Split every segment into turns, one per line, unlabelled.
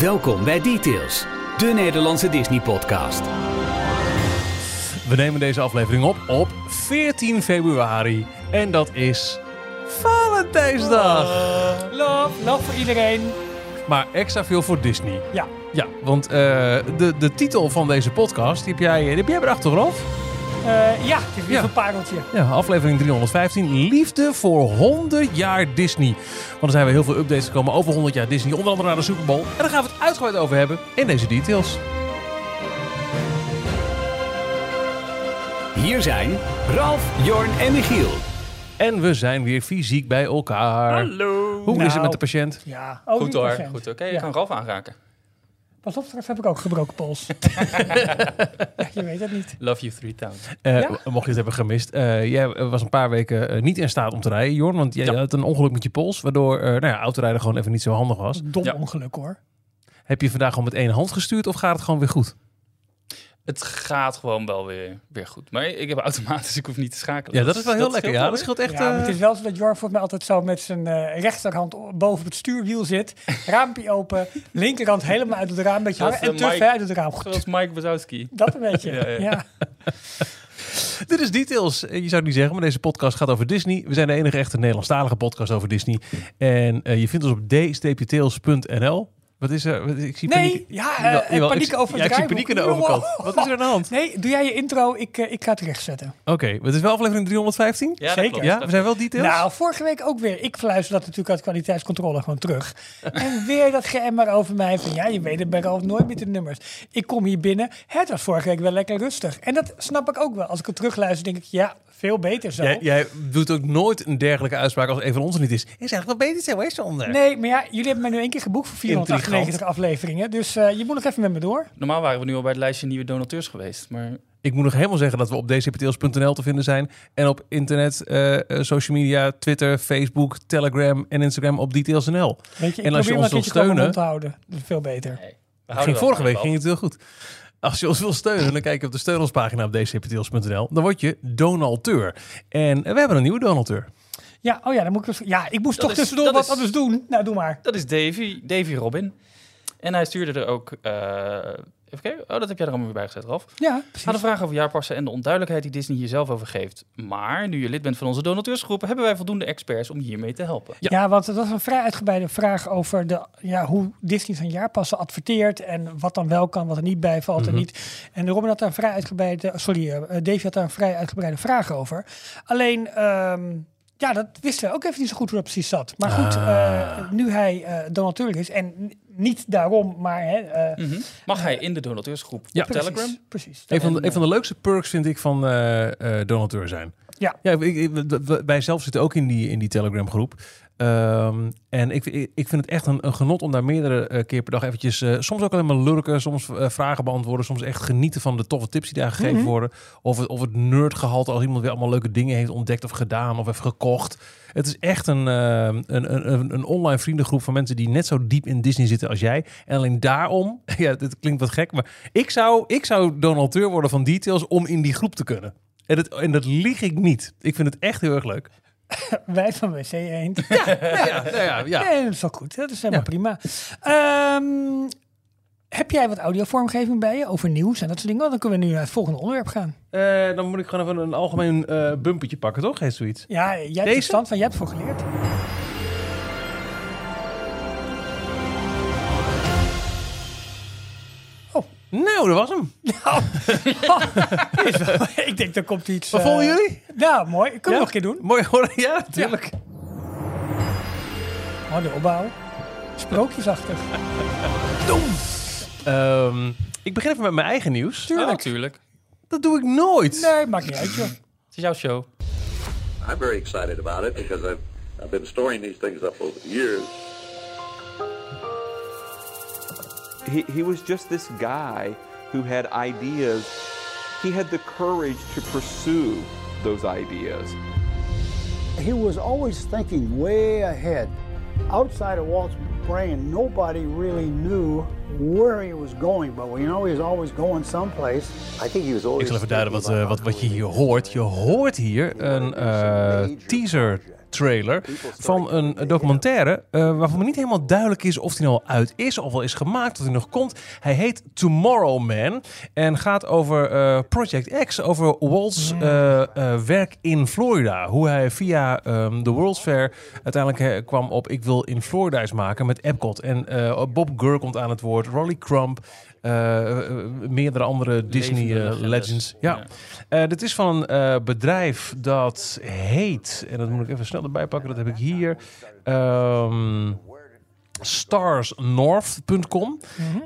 Welkom bij Details, de Nederlandse Disney-podcast.
We nemen deze aflevering op op 14 februari. En dat is Valentijnsdag.
Love, love voor iedereen.
Maar extra veel voor Disney.
Ja.
Ja, want eh, de, de titel van deze podcast, die heb jij, die heb jij bedacht toch, Rolf?
Eh, ja, het is weer
Ja.
een pareltje.
Ja, aflevering 315. Liefde voor 100 jaar Disney. Want er zijn weer heel veel updates gekomen over 100 jaar Disney. Onder andere naar de Super Bowl. En daar gaan we het uitgebreid over hebben in deze details.
Hier zijn Ralf, Jorn en Michiel.
En we zijn weer fysiek bij elkaar.
Hallo.
Hoe is het
Nou.
met de patiënt?
Ja, ook
Goed hoor,
100%.
goed. Oké, je
Ja.
kan Ralf aanraken.
Pas op, straks heb ik ook gebroken pols. ja, je weet het niet.
Love you 3000.
Eh,
Ja?
Mocht je het hebben gemist. eh, jij was een paar weken eh, niet in staat om te rijden, Jorn. Want jij
Ja.
had een ongeluk met je pols. Waardoor eh nou ja, autorijden gewoon even niet zo handig was.
Dom
Ja.
ongeluk hoor.
Heb je vandaag gewoon met één hand gestuurd of gaat het gewoon weer goed?
Het gaat gewoon wel weer, weer goed. Maar ik heb automatisch, ik hoef niet te schakelen.
Ja, dat is wel heel lekker.
scheelt
Ja, dat scheelt echt.
ja, maar
eh,
het is wel zo dat Jorn volgens mij altijd zo met zijn eh, rechterhand boven het stuurwiel zit. Raampje open, linkerhand helemaal uit het raam, een beetje
Dat
hangen en te
Mike-
ver uit het raam.
Zoals Mike Wazowski.
Dat een beetje,
Ja,
ja.
ja.
Dit is Details. Eh, Je zou het niet zeggen, maar deze podcast gaat over Disney. We zijn de enige echte Nederlandstalige podcast over Disney. En eh, je vindt ons op d-tails.nl. Wat is er? Wat- Ik zie
Nee,
paniek.
ja, eh,
jawel,
paniek
ik,
over het
ja, ik zie
draaiboek.
paniek aan de overkant. Wat is er aan de hand?
Nee, doe jij je intro, ik, eh, ik ga het rechtzetten.
Oké, het is wel aflevering 315?
Ja,
Zeker.
klopt.
Ja, we zijn wel Details?
Nou, vorige week ook weer. Ik fluister dat natuurlijk uit kwaliteitscontrole gewoon terug. en weer dat geëmmer over mij van ja, je weet het bij Ralf nooit met de nummers. Ik kom hier binnen. Het was vorige week wel lekker rustig. En dat snap ik ook wel. Als ik het terugluister, denk ik ja, veel beter zo.
Jij, jij doet ook nooit een dergelijke uitspraak als een van ons er niet is. Is eigenlijk wel beter zo, hè, zonder.
Nee, maar ja, jullie hebben mij nu één keer geboekt voor 498 afleveringen. Dus eh, je moet nog even met me door.
Normaal waren we nu al bij het lijstje nieuwe donateurs geweest. Maar
Ik moet nog helemaal zeggen dat we op dcptls.nl te vinden zijn. En op internet, eh, eh, social media, Twitter, Facebook, Telegram en Instagram op details.nl.
Weet je,
En als je ons
maar
wil
een keertje gewoon mijn
steunen-
mond te houden. Dat is veel beter.
nee, we
Ging vorige week ging het heel goed. Als je ons wil steunen, dan kijk je op de steun ons pagina op dcptls.nl. Dan word je donateur. En we hebben een nieuwe donateur.
Ja, oh ja, dan moet ik dus, ja, ik moest
Dat
toch
is-
tussendoor
dat
wat
is-
anders doen. Nou, doe maar.
Dat is Davy, Davy Robin. En hij stuurde er ook... eh, even kijken. Oh, dat heb jij er allemaal weer bij gezet, Ralf.
Ja,
Had
precies.
een vraag over jaarpassen en de onduidelijkheid die Disney hier zelf over geeft. Maar nu je lid bent van onze donateursgroep, hebben wij voldoende experts om hiermee te helpen.
Ja. want het was een vrij uitgebreide vraag over de, ja, hoe Disney zijn jaarpassen adverteert en wat dan wel kan, wat er niet bij valt en niet. En Robin had daar een vrij uitgebreide, sorry, eh, Davy had daar een vrij uitgebreide vraag over. Alleen, ehm, ja, dat wisten we ook even niet zo goed hoe dat precies zat. Maar goed, eh, nu hij eh donateur is en niet daarom, maar hè, eh,
Mhm. Mag hij in de donateursgroep
Ja.
op Telegram?
precies, precies.
Een van, de,
En,
een van de leukste perks vind ik van eh, eh, donateur zijn.
Ja.
ja ik, ik- wij zelf zitten ook in die, in die Telegram groep. Ehm, en ik, ik vind het echt een, een genot om daar meerdere eh, keer per dag eventjes... eh, soms ook alleen maar lurken, soms eh, vragen beantwoorden... soms echt genieten van de toffe tips die daar gegeven
Mhm.
worden. Of het, of het nerdgehalte als iemand weer allemaal leuke dingen heeft ontdekt of gedaan... of heeft gekocht. Het is echt een, eh, een, een, een, een online vriendengroep van mensen... die net zo diep in Disney zitten als jij. En alleen daarom, ja, dit klinkt wat gek... maar ik zou, ik zou donateur worden van Details om in die groep te kunnen. En dat, en dat lieg ik niet. Ik vind het echt heel erg leuk.
wij van WC Eend.
Ja, ja, ja, ja.
Nee, dat is wel goed. Dat is helemaal prima. Ehm, heb jij wat audiovormgeving bij je over nieuws en dat soort dingen? Want dan kunnen we nu naar het volgende onderwerp gaan.
Eh, dan moet ik gewoon even een algemeen eh bumpertje pakken, toch? Heeft zoiets.
Ja, jij hebt
Deze?
er stand van, jij hebt voor geleerd.
Nou, dat was hem.
ik denk, er komt iets...
Wat
eh,
vonden jullie?
Nou, mooi. Kunnen we nog een keer doen?
Mooi horen. Ja, natuurlijk.
Oh, de opbouw. Sprookjesachtig.
Ehm, ik begin even met mijn eigen nieuws.
Tuurlijk.
natuurlijk.
Dat doe ik nooit.
Nee, maakt niet uit, joh.
Het is jouw show.
I'm very excited about it because I've, I've been storing these things up over the years.
He, he was just this guy who had ideas. He had the courage to pursue those ideas.
He was always thinking way ahead. Outside of Walt's brain, nobody really knew where he was going, but we know he was always going someplace.
I think he was
Ik
always
zal even duiden wat, eh, wat, wat je hier hoort. Je hoort hier een eh, teaser trailer van een documentaire eh, waarvan me niet helemaal duidelijk is of die nou al uit is of al is gemaakt, of die nog komt. Hij heet Tomorrow Man en gaat over eh, Project X, over Walt's eh, eh, werk in Florida. Hoe hij via ehm, de World's Fair uiteindelijk kwam op ik wil in Florida eens maken met Epcot. En Bob Gurr komt aan het woord, Rolly Crump, meerdere andere Disney eh, legends. Ja. Eh, dit is van een eh, bedrijf dat heet, en dat moet ik even snel erbij pakken, dat heb ik hier. ehm, starsnorth.com.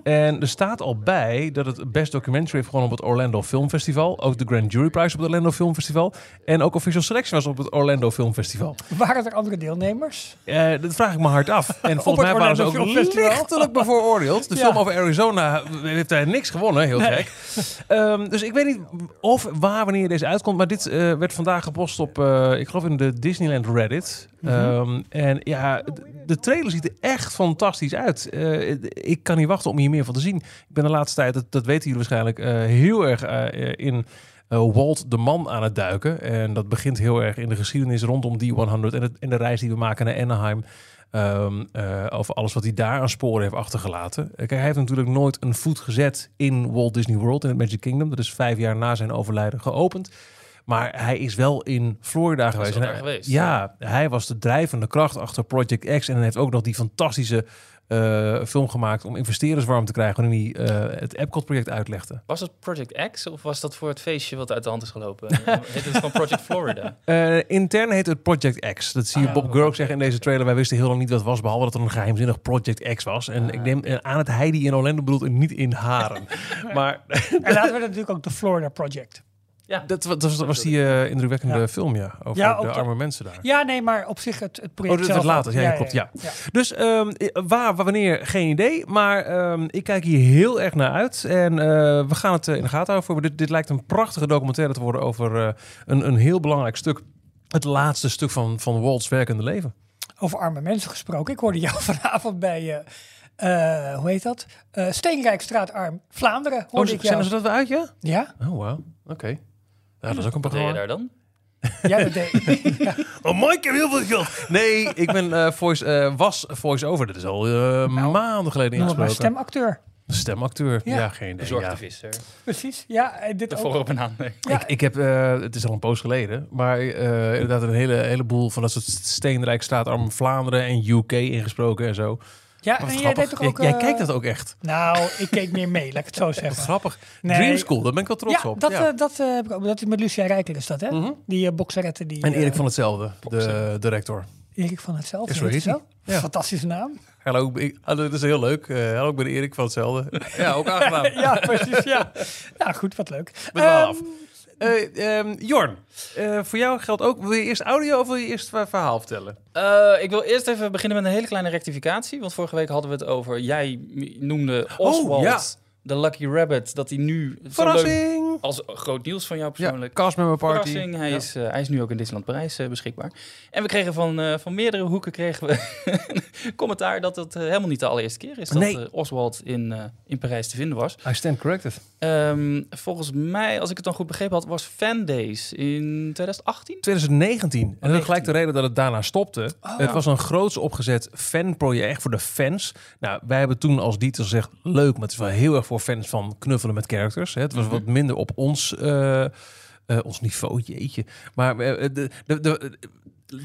En er staat al bij dat het Best Documentary heeft gewonnen op het Orlando Film Festival. Ook de Grand Jury Prize op het Orlando Film Festival. En ook Official Selection was op het Orlando Film Festival.
Waren er andere deelnemers?
Eh, dat vraag ik me hard af. En volgens mij waren ze ook lichtelijk bevooroordeeld. De
Ja.
film over Arizona heeft daar niks gewonnen. Heel gek. Ehm, dus ik weet niet of, waar, wanneer deze uitkomt. Maar dit eh, werd vandaag gepost op, eh, ik geloof in de Disneyland Reddit.
Mhm.
Ehm, en ja, d- de trailer ziet er echt fantastisch uit. Eh, ik kan niet wachten om hier meer van te zien. Ik ben de laatste tijd, dat, dat weten jullie waarschijnlijk, eh, heel erg eh, in Walt de Man aan het duiken. En dat begint heel erg in de geschiedenis rondom die 100 en, het, en de reis die we maken naar Anaheim. Ehm, eh, over alles wat hij daar aan sporen heeft achtergelaten. Kijk, hij heeft natuurlijk nooit een voet gezet in Walt Disney World in het Magic Kingdom. Dat is vijf jaar na zijn overlijden geopend. Maar hij is wel in Florida geweest. hij-
geweest,
Ja, hij was de drijvende kracht achter Project X. En hij heeft ook nog die fantastische eh, film gemaakt om investeerders warm te krijgen. Waarin hij eh, het Epcot-project uitlegde.
Was het Project X of was dat voor het feestje wat uit de hand is gelopen? Heet het gewoon Project Florida?
Eh, intern heet het Project X. Dat zie je
Ah,
Bob. Gurk zeggen in deze trailer. Wij wisten heel lang niet wat het was, behalve dat er een geheimzinnig Project X was. En ik neem aan het Heidi in Orlando bedoelt en niet in Haren. maar
En later werd het natuurlijk ook de Florida Project.
Ja,
dat, wa- dat was die eh, indrukwekkende
Ja.
film, ja. Over
Ja,
de
dat.
arme mensen daar.
Ja, nee, maar op zich het, het project
Oh, dat
zelf
later. Ja, klopt, ja. Dus ehm, waar, wanneer, geen idee. Maar ehm, ik kijk hier heel erg naar uit. En eh, we gaan het eh, in de gaten houden. voor. Dit, dit lijkt een prachtige documentaire te worden over eh, een, een heel belangrijk stuk. Het laatste stuk van, van Walt's werkende leven.
Over arme mensen gesproken. Ik hoorde jou vanavond bij, hoe heet dat? Eh Steenrijkstraat Arm Vlaanderen.
Oh,
Hoorde ik
zijn
jou.
ze dat weer uit, ja?
Ja?
Oh, wauw. Oké. Dat is ook een
wat deed je
programma.
daar dan?
Ja, dat deed
Oh, Mike, ik heb heel veel geld. Nee, ik ben eh, voice, eh, was voice-over. Dat is al eh, maanden geleden ingesproken.
stemacteur.
Zorgacteur. Ja,
Ja.
geen idee. Ja.
visser.
Precies. Ja, dit
De
ook.
op een aan. Nee.
Ja.
Ik, ik heb, eh, het is al een poos geleden, maar eh, inderdaad een hele, heleboel van dat soort Steenrijk staat arm Vlaanderen en UK ingesproken en zo.
Ja, en jij deed toch ook...
jij, jij
eh,
kijkt dat ook echt.
Nou, ik keek meer mee, laat ik het zo
Wat
zeggen.
grappig.
Nee.
Dream School, daar ben ik wel trots
ja,
op.
dat,
ja.
eh, dat, eh, heb ik ook. dat is met Lucia Rijker is dat, hè?
Mhm.
Die uh, bokseretten die...
en Erik van hetzelfde, de director.
Erik van hetzelfde.
Ja,
hij
hij.
zo?
Ja.
Fantastische naam.
Hallo, ik, dat is heel leuk. Eh, hallo, ik ben Erik van hetzelfde. ja, ook aangenaam.
ja, precies, ja. Nou, goed, wat leuk. Ehm,
af. Eh, ehm, Jorn, eh, voor jou geldt ook, wil je eerst audio of wil je eerst verhaal vertellen?
Eh, ik wil eerst even beginnen met een hele kleine rectificatie. Want vorige week hadden we het over... Jij noemde Oswald,
Oh, ja.
De Lucky Rabbit, dat hij nu... leuk-! Als groot nieuws van jou
Ja,
persoonlijk.
castmember party.
Verrassing, hij,
Ja.
is, eh, hij is nu ook in Disneyland Parijs eh, beschikbaar. En we kregen van, eh, van meerdere hoeken kregen we commentaar dat het helemaal niet de allereerste keer is dat
Nee.
Oswald in, in Parijs te vinden was.
I stand corrected.
Ehm, volgens mij, als ik het dan goed begrepen had, was Fan Days in 2018.
2019. En dat is gelijk de reden dat het daarna stopte.
Oh.
Het was een groots opgezet fanproject echt voor de fans. Nou, wij hebben toen als Dieter gezegd, leuk, maar het is wel heel erg voor fans van knuffelen met characters. Hè. Het was wat minder op ons, eh, eh, ons niveau, jeetje. Maar eh, de, de, de-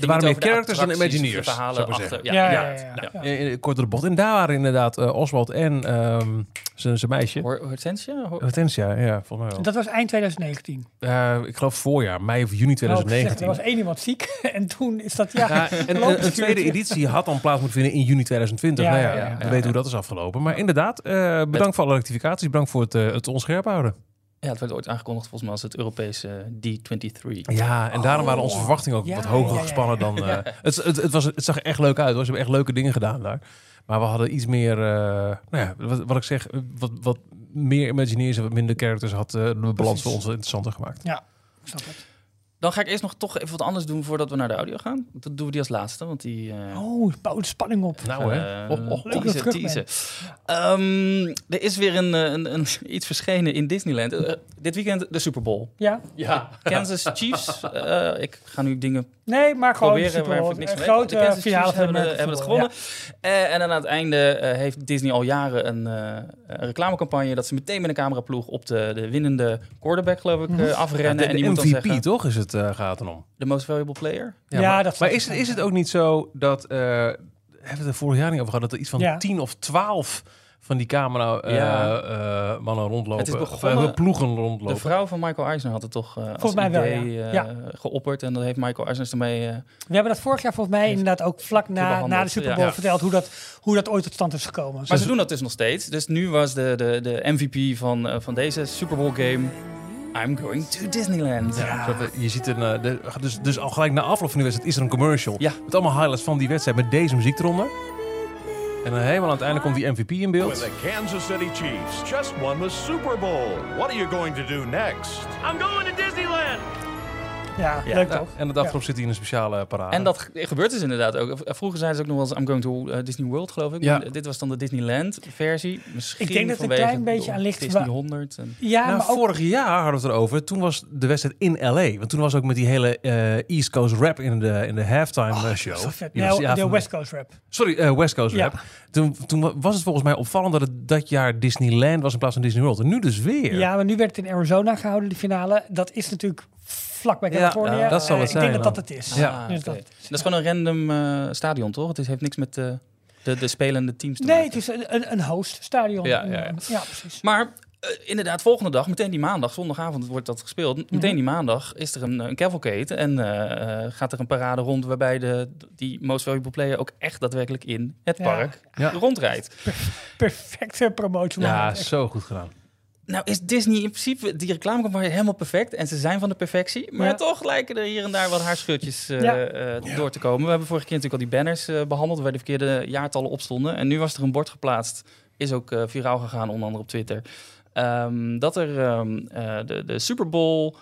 er waren meer
de
characters dan Imagineers.
de verhalen achter.
Ja,
Ja,
ja, ja. ja, ja.
Eh, eh, Kortere bot. En daar waren inderdaad eh, Oswald en ehm, zijn zijn meisje.
Hor- Hortensia? Hor-
Hortensia, ja, volgens mij wel.
Dat was eind 2019.
Eh, ik geloof voorjaar, mei of juni
Nou, ik zeg,
2019.
er was één iemand ziek en toen is dat ja.
Ja, en een, een tweede editie had dan plaats moeten vinden in juni 2020.
Ja,
nou ja,
ja, ja,
we
ja,
weten
ja.
hoe dat is afgelopen. Maar inderdaad, eh, bedankt voor alle rectificaties. Bedankt voor het, eh, het onscherp houden.
Ja, het werd ooit aangekondigd volgens mij als het Europese D23.
Ja, en daarom waren onze
Oh.
verwachtingen ook
Ja,
wat hoger
ja, ja,
gespannen dan... eh, het, het, het, was, het zag er echt leuk uit. Hoor. Ze hebben echt leuke dingen gedaan daar. Maar we hadden iets meer... eh, nou ja, wat, wat ik zeg, eh, wat, wat meer Imagineers en wat minder characters had eh, de balans voor ons wat interessanter gemaakt.
Ja, ik snap het.
Dan ga ik eerst nog toch even wat anders doen voordat we naar de audio gaan. Dat doen we die als laatste, want die... eh,
Oh, bouw de spanning op.
Nou hè.
eh,
Oh,
Leuk
teasen, teasen. Er is weer een, eh, een, een, iets verschenen in Disneyland. Dit weekend de Super Bowl.
Ja?
Ja.
Kansas Chiefs. eh, ik ga nu dingen
Nee, maar gewoon
proberen
Super
waar
Bowl.
ik niks
Een grote
De Kansas
finale
Chiefs
de
hebben, hebben het gewonnen. Eh, en aan het einde heeft Disney al jaren een, eh, een reclamecampagne... dat ze meteen met een cameraploeg op de, de winnende quarterback, geloof ik, eh, afrennen.
de,
en die moet dan zeggen,
toch is het gaat het dan om.
de most valuable player.
Ja,
maar,
dat
maar is het, is het ook niet zo dat... eh hebben we het er vorig jaar niet over gehad... dat er iets van
Ja.
10 of 12 van die camera eh,
Ja.
eh, mannen rondlopen.
Het is
of,
begonnen-
eh, ploegen
De
rondlopen.
vrouw van Michael Eisner had het toch eh als
Volgens mij wel,
idee
ja.
eh,
Ja.
geopperd. En dat heeft Michael Eisner ermee... eh,
We hebben dat vorig jaar volgens mij inderdaad ook vlak na, na de Super. Bowl
Ja.
verteld hoe dat, hoe dat ooit tot stand is gekomen.
Maar ze doen dat dus nog steeds. Dus nu was de, de, de MVP van, eh, van deze Super Bowl game... I'm going to Disneyland.
Ja, dat, eh, je ziet een, eh, de, dus, dus al gelijk na afloop van die wedstrijd is er een commercial.
Ja.
Met allemaal highlights van die wedstrijd met deze muziek eronder. En dan helemaal aan het einde komt die MVP in
When
beeld.
the Kansas City Chiefs just won the Super Bowl. What are you going to do next?
I'm going to Disneyland.
Ja,
Ja.
leuk
Ja,
toch?
en het afloop zit hij in een speciale parade.
En dat ge- gebeurt dus inderdaad ook. Vroeger zeiden ze ook nog wel eens... I'm going to eh, Disney World, geloof ik.
Ja.
Maar dit was dan de Disneyland versie. Misschien
Ik denk dat het een
vanwege
klein beetje
de
aan ligt
Disney
wa-
100. En...
Ja,
Nou,
maar ook,
vorig jaar hadden we het erover. Toen was de wedstrijd in LA. Want toen was ook met die hele eh, East Coast rap in de, in de halftime eh, show.
zo vet. Nee,
was- ja,
de
van-
West Coast rap.
Sorry, eh, West Coast
Ja.
rap. Toen, toen was het volgens mij opvallend dat het dat jaar Disneyland was in plaats van Disney World. En nu dus weer.
Ja, maar nu werd het in Arizona gehouden, de finale. Dat is natuurlijk vlak bij
Ja,
Californië.
ja, dat zal het
Ik denk
zijn
dat dat het is.
Ja.
Ah,
Dus
oké.
dat-
dat is gewoon een random eh, stadion, toch? Het is, heeft niks met eh, de, de spelende teams te
Nee,
maken.
het is een, een, een host stadion.
Ja, ja, ja.
ja precies.
Maar eh, inderdaad, volgende dag, meteen die maandag, zondagavond wordt dat gespeeld.
Mhm.
Meteen die maandag is er een, een cavalcade en gaat er een parade rond waarbij de, die Most Valuable Player ook echt daadwerkelijk in het park
Ja.
rondrijdt.
Perfecte promotie.
Ja, zo goed gedaan.
Nou is Disney in principe die reclamecampagne helemaal perfect en ze zijn van de perfectie, maar
Ja.
toch lijken er hier en daar wat haarscheurtjes eh,
Ja.
eh, door te komen. We hebben vorige keer natuurlijk al die banners eh, behandeld waar de verkeerde jaartallen op stonden en nu was er een bord geplaatst, is ook viraal gegaan, onder andere op Twitter, ehm, dat er ehm, eh, de, de Super Bowl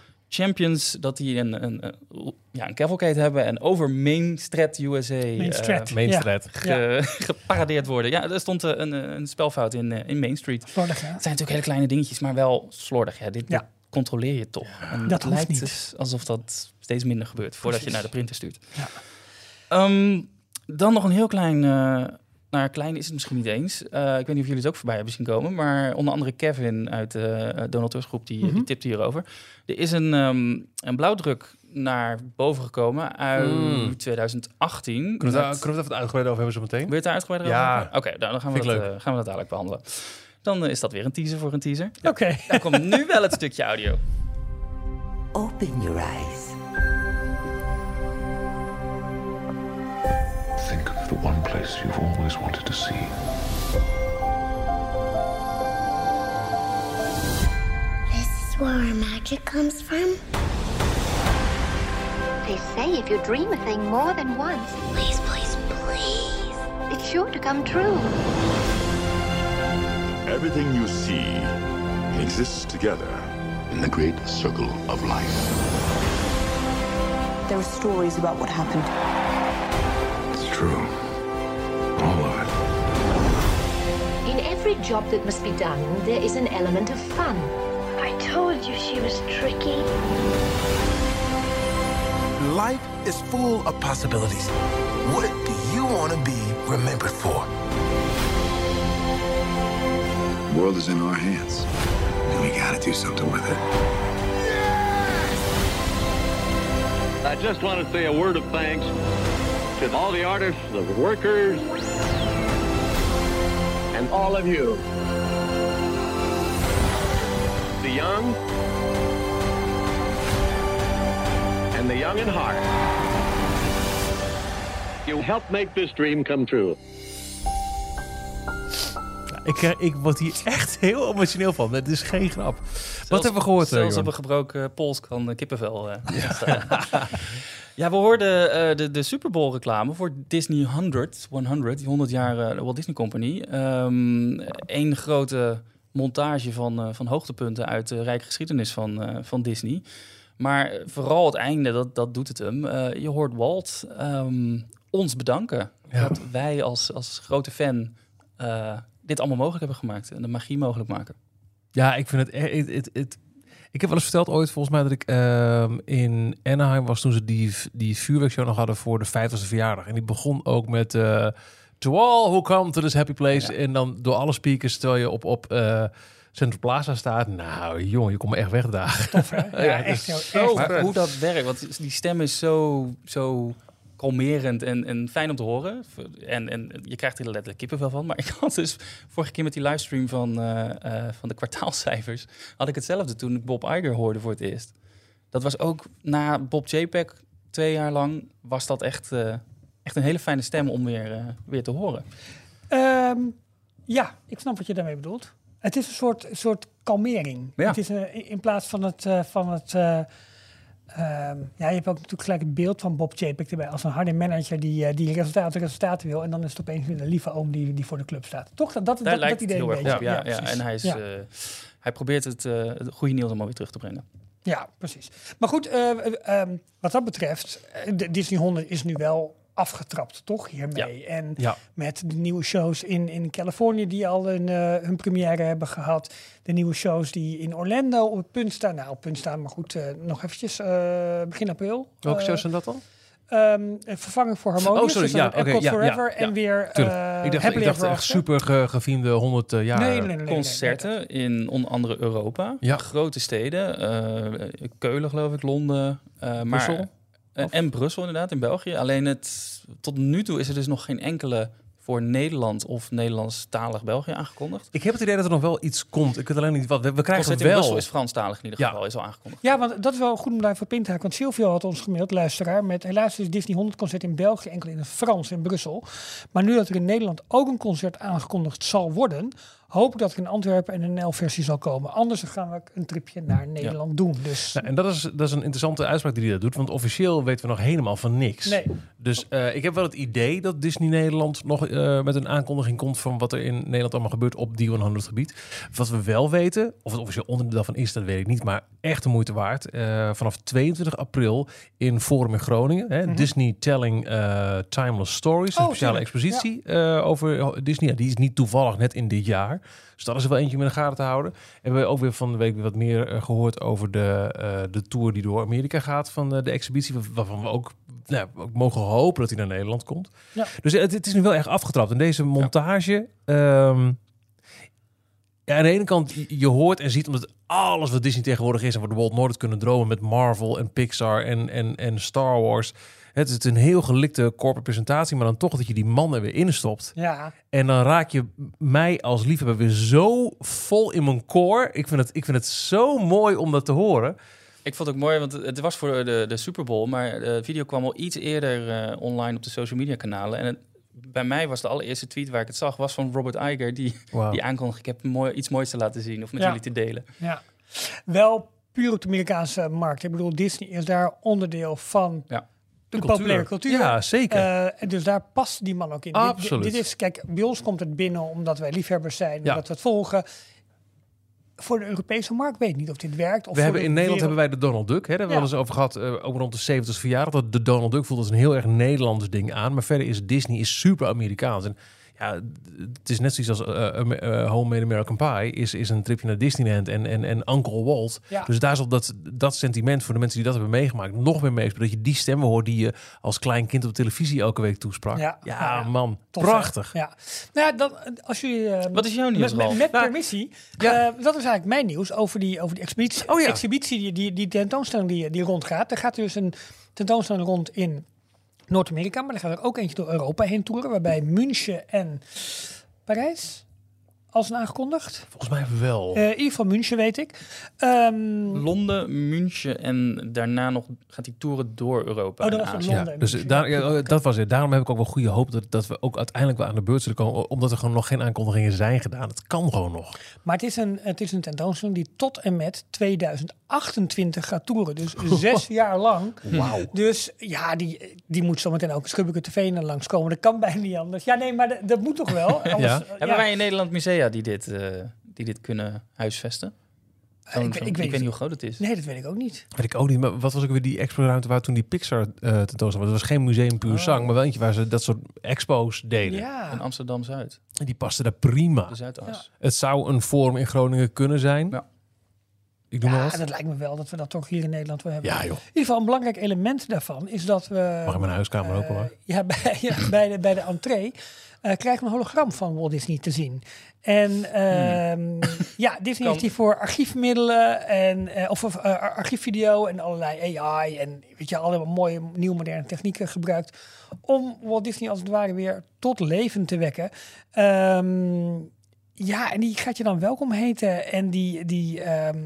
champions dat die een, een, een, ja, een cavalcade hebben en over Main Street USA
Main
eh.
Main
Ja.
Ge- geparadeerd worden. Ja, er stond eh, een, een spelfout in, eh, in Main Street.
Slordig, ja.
Het zijn natuurlijk hele kleine dingetjes, maar wel slordig. Ja, dit,
Ja.
dit controleer je toch. En
Dat
het lijkt
niet.
dus alsof dat steeds minder gebeurt voordat je naar de printer stuurt.
Ja.
Ehm, dan nog een heel klein... eh nou, klein is het misschien niet eens. Eh, ik weet niet of jullie het ook voorbij hebben zien komen. Maar onder andere Kevin uit de Donald Tusk groep, die,
Mhm.
die tipte hierover. Er is een, ehm, een blauwdruk naar boven gekomen uit
Mm.
2018.
Kunnen we, het,
Met-
kunnen we het even uitgebreid over hebben zo meteen?
wil je het daar uitgebreider
Ja.
over? Oké, nou, dan gaan we, dat, eh, gaan we dat dadelijk behandelen. Dan eh, is dat weer een teaser voor een teaser.
Oké.
Dan komt nu wel het stukje audio.
Open your eyes.
Think the one place you've always wanted to see.
This is where our magic comes from?
They say if you dream a thing more than once,
Please, please, please.
it's sure to come true.
Everything you see exists together in the great circle of life.
There are stories about what happened.
It's true. All of it.
In every job that must be done, there is an element of fun.
I told you she was tricky.
Life is full of possibilities. What do you want to be remembered for?
The world is in our hands. And we gotta do something with it.
I just want to say a word of thanks to all the artists, the workers, and all of you. The young and the young in heart. You helped make this dream come true.
Ik, eh, ik word hier echt heel emotioneel van. Het is geen grap. Wat hebben we gehoord? eh,
Zelfs
Jorn?
op een gebroken pols kan eh, kippenvel. eh, staan. ja, we hoorden eh, de, de Super Bowl reclame voor Disney 100, 100 die 100 jaar eh, Walt Disney Company. Eén grote montage van, eh, van hoogtepunten uit de rijke geschiedenis van, van Disney. Maar vooral het einde, dat, dat doet het hem. Je hoort Walt ehm, ons bedanken.
Ja.
Dat wij als, als grote fan dit allemaal mogelijk hebben gemaakt. En de magie mogelijk maken.
Ja, ik vind het, e- het, het, het- Ik heb wel eens verteld ooit, volgens mij, dat ik ehm, in Anaheim was toen ze die, die vuurwerkshow nog hadden voor de 50ste verjaardag. En die begon ook met eh To all who come to this happy place. En dan door alle speakers, terwijl je op, op eh, Central Plaza staat. Nou, jongen, je komt me echt wegdagen.
Tof, hè? Ja,
het
echt,
zo
echt.
Maar hoe dat werkt, want die stem is zo, zo kalmerend en, en fijn om te horen. En, en je krijgt er letterlijk kippenvel van. Maar ik had dus vorige keer met die livestream van, eh, eh, van de kwartaalcijfers... had ik hetzelfde toen ik Bob Iger hoorde voor het eerst. Dat was ook na Bob JPEG twee jaar lang... was dat echt, eh, echt een hele fijne stem om weer, weer te horen.
Ehm, ja, ik snap wat je daarmee bedoelt. Het is een soort, soort kalmering.
Ja.
Het is een, in plaats van het... van het eh, ehm, ja, je hebt ook natuurlijk gelijk het beeld van Bob Chapek erbij. Als een harde manager die, eh, die resultaten, resultaten wil. En dan is het opeens weer een lieve oom die, die voor de club staat. Toch? Dat, dat,
Daar
dat,
lijkt
dat idee
heel erg op. Ja, ja, en hij, is, eh, hij probeert het, het goede nieuws allemaal weer terug te brengen.
Ja, precies. Maar goed, eh, eh, ehm, wat dat betreft, de Disney 100 is nu wel afgetrapt, toch? Hiermee. En
Ja.
met de nieuwe shows in, in Californië die al een, eh, hun première hebben gehad. De nieuwe shows die in Orlando op het punt staan. Nou, op het punt staan, maar goed, eh, nog eventjes eh, begin april.
Welke
Eh,
shows zijn dat dan?
ehm, een vervanging voor Harmonious.
Oh, sorry.
dus
Ja,
Forever.
ja,
en weer eh,
ik dacht, ik echt super ge, geviemde 100 jaar.
Nee, nee, nee.
Concerten in onder andere Europa,
Ja.
grote steden, eh, Keulen geloof ik, Londen, eh, maar, Eh, en Brussel inderdaad, in België. Alleen het, tot nu toe is er dus nog geen enkele voor Nederland of Nederlandstalig België aangekondigd.
Ik heb het idee dat er nog wel iets komt. Ik weet alleen niet wat. We, we krijgen
Concert in
wel.
Brussel is Franstalig in ieder
Ja.
geval, is al aangekondigd.
Ja, want dat is wel goed om daar voor pin te haken. Want Silvio had ons gemaild, luisteraar, met helaas is Disney 100 concert in België enkel in het Frans in Brussel. Maar nu dat er in Nederland ook een concert aangekondigd zal worden, hoop ik dat er in Antwerpen een NL-versie zal komen. Anders gaan we een tripje naar Nederland doen. Dus
Nou, en dat is, dat is een interessante uitspraak die hij dat doet. Want officieel weten we nog helemaal van niks.
nee.
Dus eh, ik heb wel het idee dat Disney Nederland nog eh, met een aankondiging komt van wat er in Nederland allemaal gebeurt op die 100 gebied. Wat we wel weten, of het officieel onderdeel daarvan is, dat weet ik niet, maar echt de moeite waard. Eh, vanaf 22 april in Forum in Groningen, hè,
Mhm.
Disney Telling Timeless Stories, een
Oh,
speciale expositie over Disney. Ja, die is niet toevallig net in dit jaar. Dus dat is wel eentje om in de gaten te houden. En we hebben ook weer van de week wat meer eh, gehoord over de, eh, de tour die door Amerika gaat van eh, de exhibitie. waar- Waarvan we ook, nou, ook mogen hopen dat hij naar Nederland komt.
Ja.
Dus het, het is nu wel echt afgetrapt. En deze montage. ehm, ja, aan de ene kant, je- hoort en ziet omdat alles wat Disney tegenwoordig is en wat Walt nooit had kunnen dromen met Marvel en Pixar en, en, en Star Wars. Het is een heel gelikte corporate presentatie, maar dan toch dat je die man er weer instopt.
Ja,
En dan raak je mij als liefhebber weer zo vol in mijn core. Ik vind het, ik vind het zo mooi om dat te horen.
Ik vond het ook mooi, want het was voor de, de Super Bowl, maar de video kwam al iets eerder eh, online op de social media kanalen. En het- bij mij was de allereerste tweet waar ik het zag, was van Robert Iger, die,
Wauw.
die aankondigde, ik heb mooi, iets moois te laten zien of met
Ja.
jullie te delen.
ja. Wel puur op de Amerikaanse markt. Ik bedoel, Disney is daar onderdeel van
Ja.
De, populaire cultuur.
Ja, zeker.
En dus daar past die man ook in. Dit-
Absoluut.
Dit, dit is, kijk, bij ons komt het binnen omdat wij liefhebbers zijn,
Ja.
omdat we het volgen. Voor de Europese markt weet ik niet of dit werkt. Of
We hebben in Nederland
wereld-
hebben wij de Donald Duck. Hè, daar hebben we
Ja.
eens over gehad, eh, ook rond de 70 verjaardag. Dat de Donald Duck voelt als een heel erg Nederlands ding aan. Maar verder is Disney is super Amerikaans. En ja, het is net zoiets als eh, eh, eh, Home Made American Pie. Is, is een tripje naar Disneyland en, en, en Uncle Walt.
Ja.
Dus daar zal dat, dat sentiment voor de mensen die dat hebben meegemaakt nog meer meespelen. Dat je die stemmen hoort die je als klein kind op televisie elke week toesprak.
Ja.
Ja,
Ja.
man.
Tof, hè?
prachtig.
Ja. Nou ja, dan, als jullie...
Wat is jouw nieuws,
Met, met,
Nou,
permissie.
ja.
eh, dat is eigenlijk mijn nieuws over die, over die exhibitie.
Oh ja.
exhibitie die, die, die tentoonstelling die, die rondgaat. Er gaat dus een tentoonstelling rond in Noord-Amerika. Maar er gaat er ook eentje door Europa heen toeren. Waarbij München en Parijs als een aangekondigd.
Volgens mij wel.
Eh, in ieder geval München weet ik. Ehm,
Londen, München en daarna nog gaat die toeren door Europa.
Oh, dat was. Londen.
Ja, dus daar, ja, dat was het. Daarom heb ik ook wel goede hoop dat, dat we ook uiteindelijk wel aan de beurt zullen komen. Omdat er gewoon nog geen aankondigingen zijn gedaan. Het kan gewoon nog.
Maar het is, een, het is een tentoonstelling die tot en met 2028 gaat toeren. Dus zes jaar lang.
Wauw.
Dus ja, die, die moet zometeen ook Schubbeke TV naar langskomen. Dat kan bijna niet anders. Ja, nee, maar dat, dat moet toch wel? Anders,
Ja.
eh,
Hebben wij in Nederland musea die dit, eh, die dit kunnen huisvesten? Zo'n-
ik, ik weet
niet hoe groot het is.
Nee, dat weet ik ook niet.
Weet ik ook niet, maar wat was ook weer die expo-ruimte waar toen die Pixar eh tentoonstelling was? Het was geen museum puur
Oh.
zang, maar wel eentje waar ze dat soort expos deden.
Ja.
In Amsterdam-Zuid.
En die paste daar prima.
De Zuidas.
Het zou een forum in Groningen kunnen zijn.
Ja.
Ik doe maar
Ja,
wat.
dat lijkt me wel dat we dat toch hier in Nederland wel hebben.
Ja, joh.
In ieder geval een belangrijk element daarvan is dat we...
Mag in mijn huiskamer ook wel. hoor.
Ja, bij, ja, bij, de, bij de entree eh krijgen we een hologram van Walt Disney te zien. En ehm, ja, Disney
Hmm.
Heeft hiervoor archiefmiddelen en, eh, of, of eh, archiefvideo en allerlei AI en weet je, allemaal mooie nieuwe moderne technieken gebruikt om Walt Disney als het ware weer tot leven te wekken. Ehm, ja, en die gaat je dan welkom heten en die, die ehm,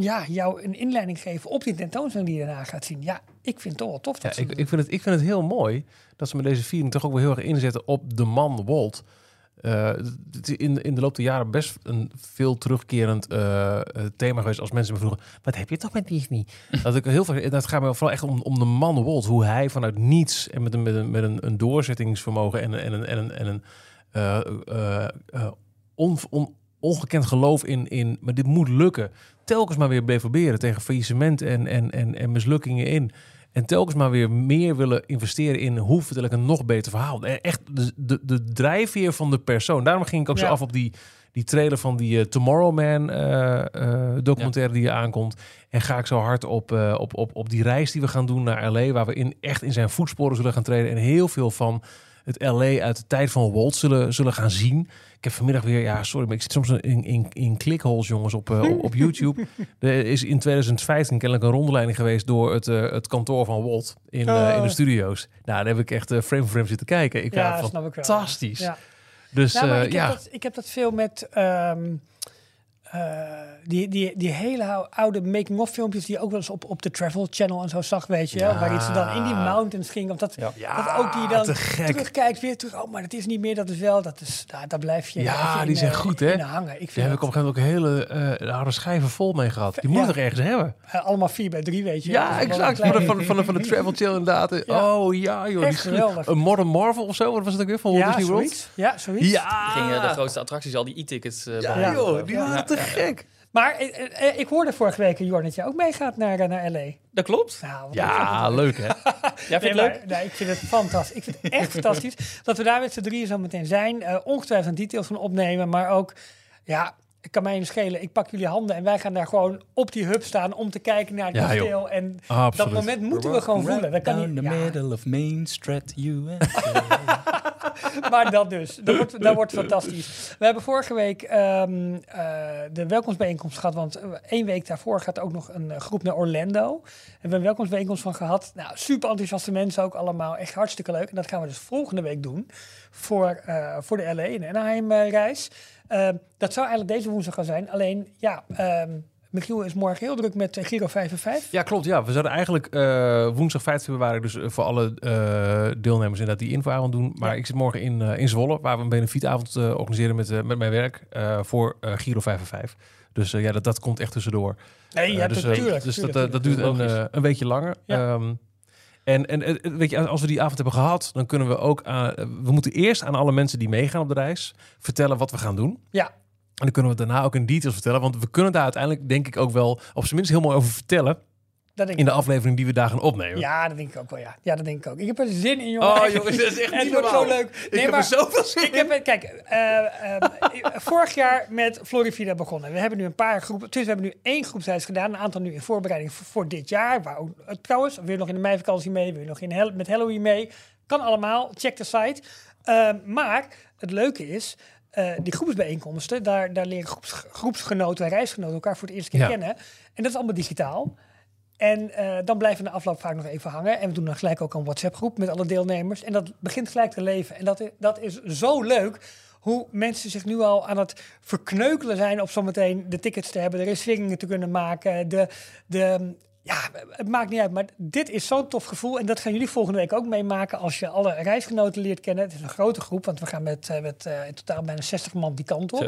ja, jou een inleiding geven op die tentoonstelling die je daarna gaat zien. Ja, ik vind het toch wel tof.
Ja,
Dat ze
ik, ik, vind het, ik vind het heel mooi dat ze met deze viering toch ook wel heel erg inzetten op de man Walt. Eh, het is in, in de loop der jaren best een veel terugkerend eh, eh, thema geweest als mensen me vroegen, wat heb je toch met Disney? dat ik heel vaak, dat gaat me vooral echt om, om de man Walt, hoe hij vanuit niets en met een, met een, met een, een doorzettingsvermogen en, een- en en een, en een on, on- ongekend geloof in, in, maar dit moet lukken. Telkens maar weer bleef proberen tegen faillissement en, en, en, en mislukkingen in. En telkens maar weer meer willen investeren in hoe vertel ik een nog beter verhaal. Eh, Echt de, de, de drijfveer van de persoon. Daarom ging ik ook zo
Ja.
af op die, die trailer van die eh, Tomorrow Man eh, documentaire die er aankomt. En ga ik zo hard op, op, op, op die reis die we gaan doen naar LA. Waar we in, echt in zijn voetsporen zullen gaan treden. En heel veel van het LA uit de tijd van Walt zullen, zullen gaan zien. Ik heb vanmiddag weer, ja, sorry, maar ik zit soms in, in, in clickholes, jongens, op, eh, op, op YouTube. Er is in 2015 kennelijk een rondleiding geweest door het, eh, het kantoor van Walt in, eh, in de
Oh.
studio's. Nou, daar heb ik echt frame voor frame zitten kijken. Ik
Ja,
vind
snap
het
ik wel.
fantastisch.
Ja.
Dus
Nou, maar
eh,
ik,
ja,
heb dat, ik heb dat veel met ehm, eh, die, die, die hele oude making-of filmpjes die je ook wel eens op, op de Travel Channel en zo zag, weet je wel.
Ja.
Waarin ze dan in die mountains ging. Of dat, dat ook die dan terugkijkt weer terug. Oh, maar dat is niet meer, dat is wel. Dat is, daar, daar blijf je,
ja
je
die
in,
zijn
eh,
goed, hè?
hangen. Ik
Daar heb ik op een gegeven moment ook hele eh harde schijven vol mee gehad. Die moet je toch ergens hebben?
Eh, allemaal 4 bij 3 weet je.
Ja, exact. Van van, de- van, de, van de Travel Channel inderdaad.
Ja.
Oh ja, joh.
Echt
die-
geweldig.
Een Modern Marvel of zo, wat was het ook weer van Walt
Ja,
Disney World?
zoiets. Ja, zoiets.
Ja,
Gingen de grootste attracties, al die e-tickets eh
ja, joh, die waren te gek.
Maar eh, eh, eh, ik hoorde vorige week, Jorn, dat je ook meegaat naar, naar L.A.
Dat klopt.
Nou,
Ja, leuk hè?
Ja, vind je
Nee,
het
maar-
leuk?
nee, ik vind het fantastisch. Ik vind het echt fantastisch dat we daar met z'n drieën zo meteen zijn. Eh, ongetwijfeld details van opnemen, maar ook, ja, ik kan mij niet schelen. Ik pak jullie handen en wij gaan daar gewoon op die hub staan om te kijken naar het
Ja,
kasteel. En
Absoluut.
dat moment moeten we gewoon voelen. Dat kan
Down
niet,
the
ja,
middle of Main Street, USA.
maar dat dus. Dat wordt, dat wordt fantastisch. We hebben vorige week ehm, eh, de welkomstbijeenkomst gehad. Want eh, één week daarvoor gaat ook nog een eh, groep naar Orlando. Daar hebben we een welkomstbijeenkomst van gehad. Nou, super enthousiaste mensen ook allemaal. Echt hartstikke leuk. En dat gaan we dus volgende week doen. Voor, voor de LA en Anaheim reis. Ehm, dat zou eigenlijk deze woensdag gaan zijn. Alleen, ja... ehm, Michiel is morgen heel druk met eh, Giro 5 en 5.
Ja, klopt. Ja, we zouden eigenlijk eh, woensdag 5 februari dus eh, voor alle eh, deelnemers inderdaad die infoavond doen. Maar ik zit morgen in, in Zwolle, waar we een benefietavond organiseren met, met mijn werk voor Giro 5 en 5. Dus ja, dat, dat komt echt tussendoor.
Nee, ja,
dus,
natuurlijk.
dus dat,
tuurlijk,
dat duurt een, een weekje langer.
Ja.
Ehm, en, en weet je, als we die avond hebben gehad, dan kunnen we ook... aan- we moeten eerst aan alle mensen die meegaan op de reis vertellen wat we gaan doen.
Ja,
En dan kunnen we daarna ook in details vertellen. Want we kunnen daar uiteindelijk, denk ik, ook wel op zijn minst heel mooi over vertellen.
dat denk
In de aflevering die we daar gaan opnemen.
Ja, dat denk ik ook wel, ja. Ja, dat denk ik ook. Ik heb er zin in, jongen.
Oh, jongens, dat is echt
Het
niet
wordt zo
normaal.
leuk.
Ik heb er zoveel zin
ik heb, Kijk, eh, eh, vorig jaar met Florivida begonnen. We hebben nu een paar groepen... Dus we hebben nu één groepsreis gedaan. Een aantal nu in voorbereiding voor, voor dit jaar. Waar ook, trouwens, wil je nog in de meivakantie mee? Wil je nog in Hel- met Halloween mee? Kan allemaal. Check de site. Eh, maar het leuke is... eh, die groepsbijeenkomsten, daar, daar leren groeps, groepsgenoten en reisgenoten elkaar voor het eerst keer
Ja.
kennen. En dat is allemaal digitaal. En eh, dan blijven we na afloop vaak nog even hangen. En we doen dan gelijk ook een WhatsApp-groep met alle deelnemers. En dat begint gelijk te leven. En dat is, dat is zo leuk hoe mensen zich nu al aan het verkneukelen zijn... op zometeen de tickets te hebben, de reserveringen te kunnen maken. De, de, ja, het maakt niet uit, maar dit is zo'n tof gevoel. En dat gaan jullie volgende week ook meemaken als je alle reisgenoten leert kennen. Het is een grote groep, want we gaan met, eh, met eh, in totaal bijna 60 man die kant op.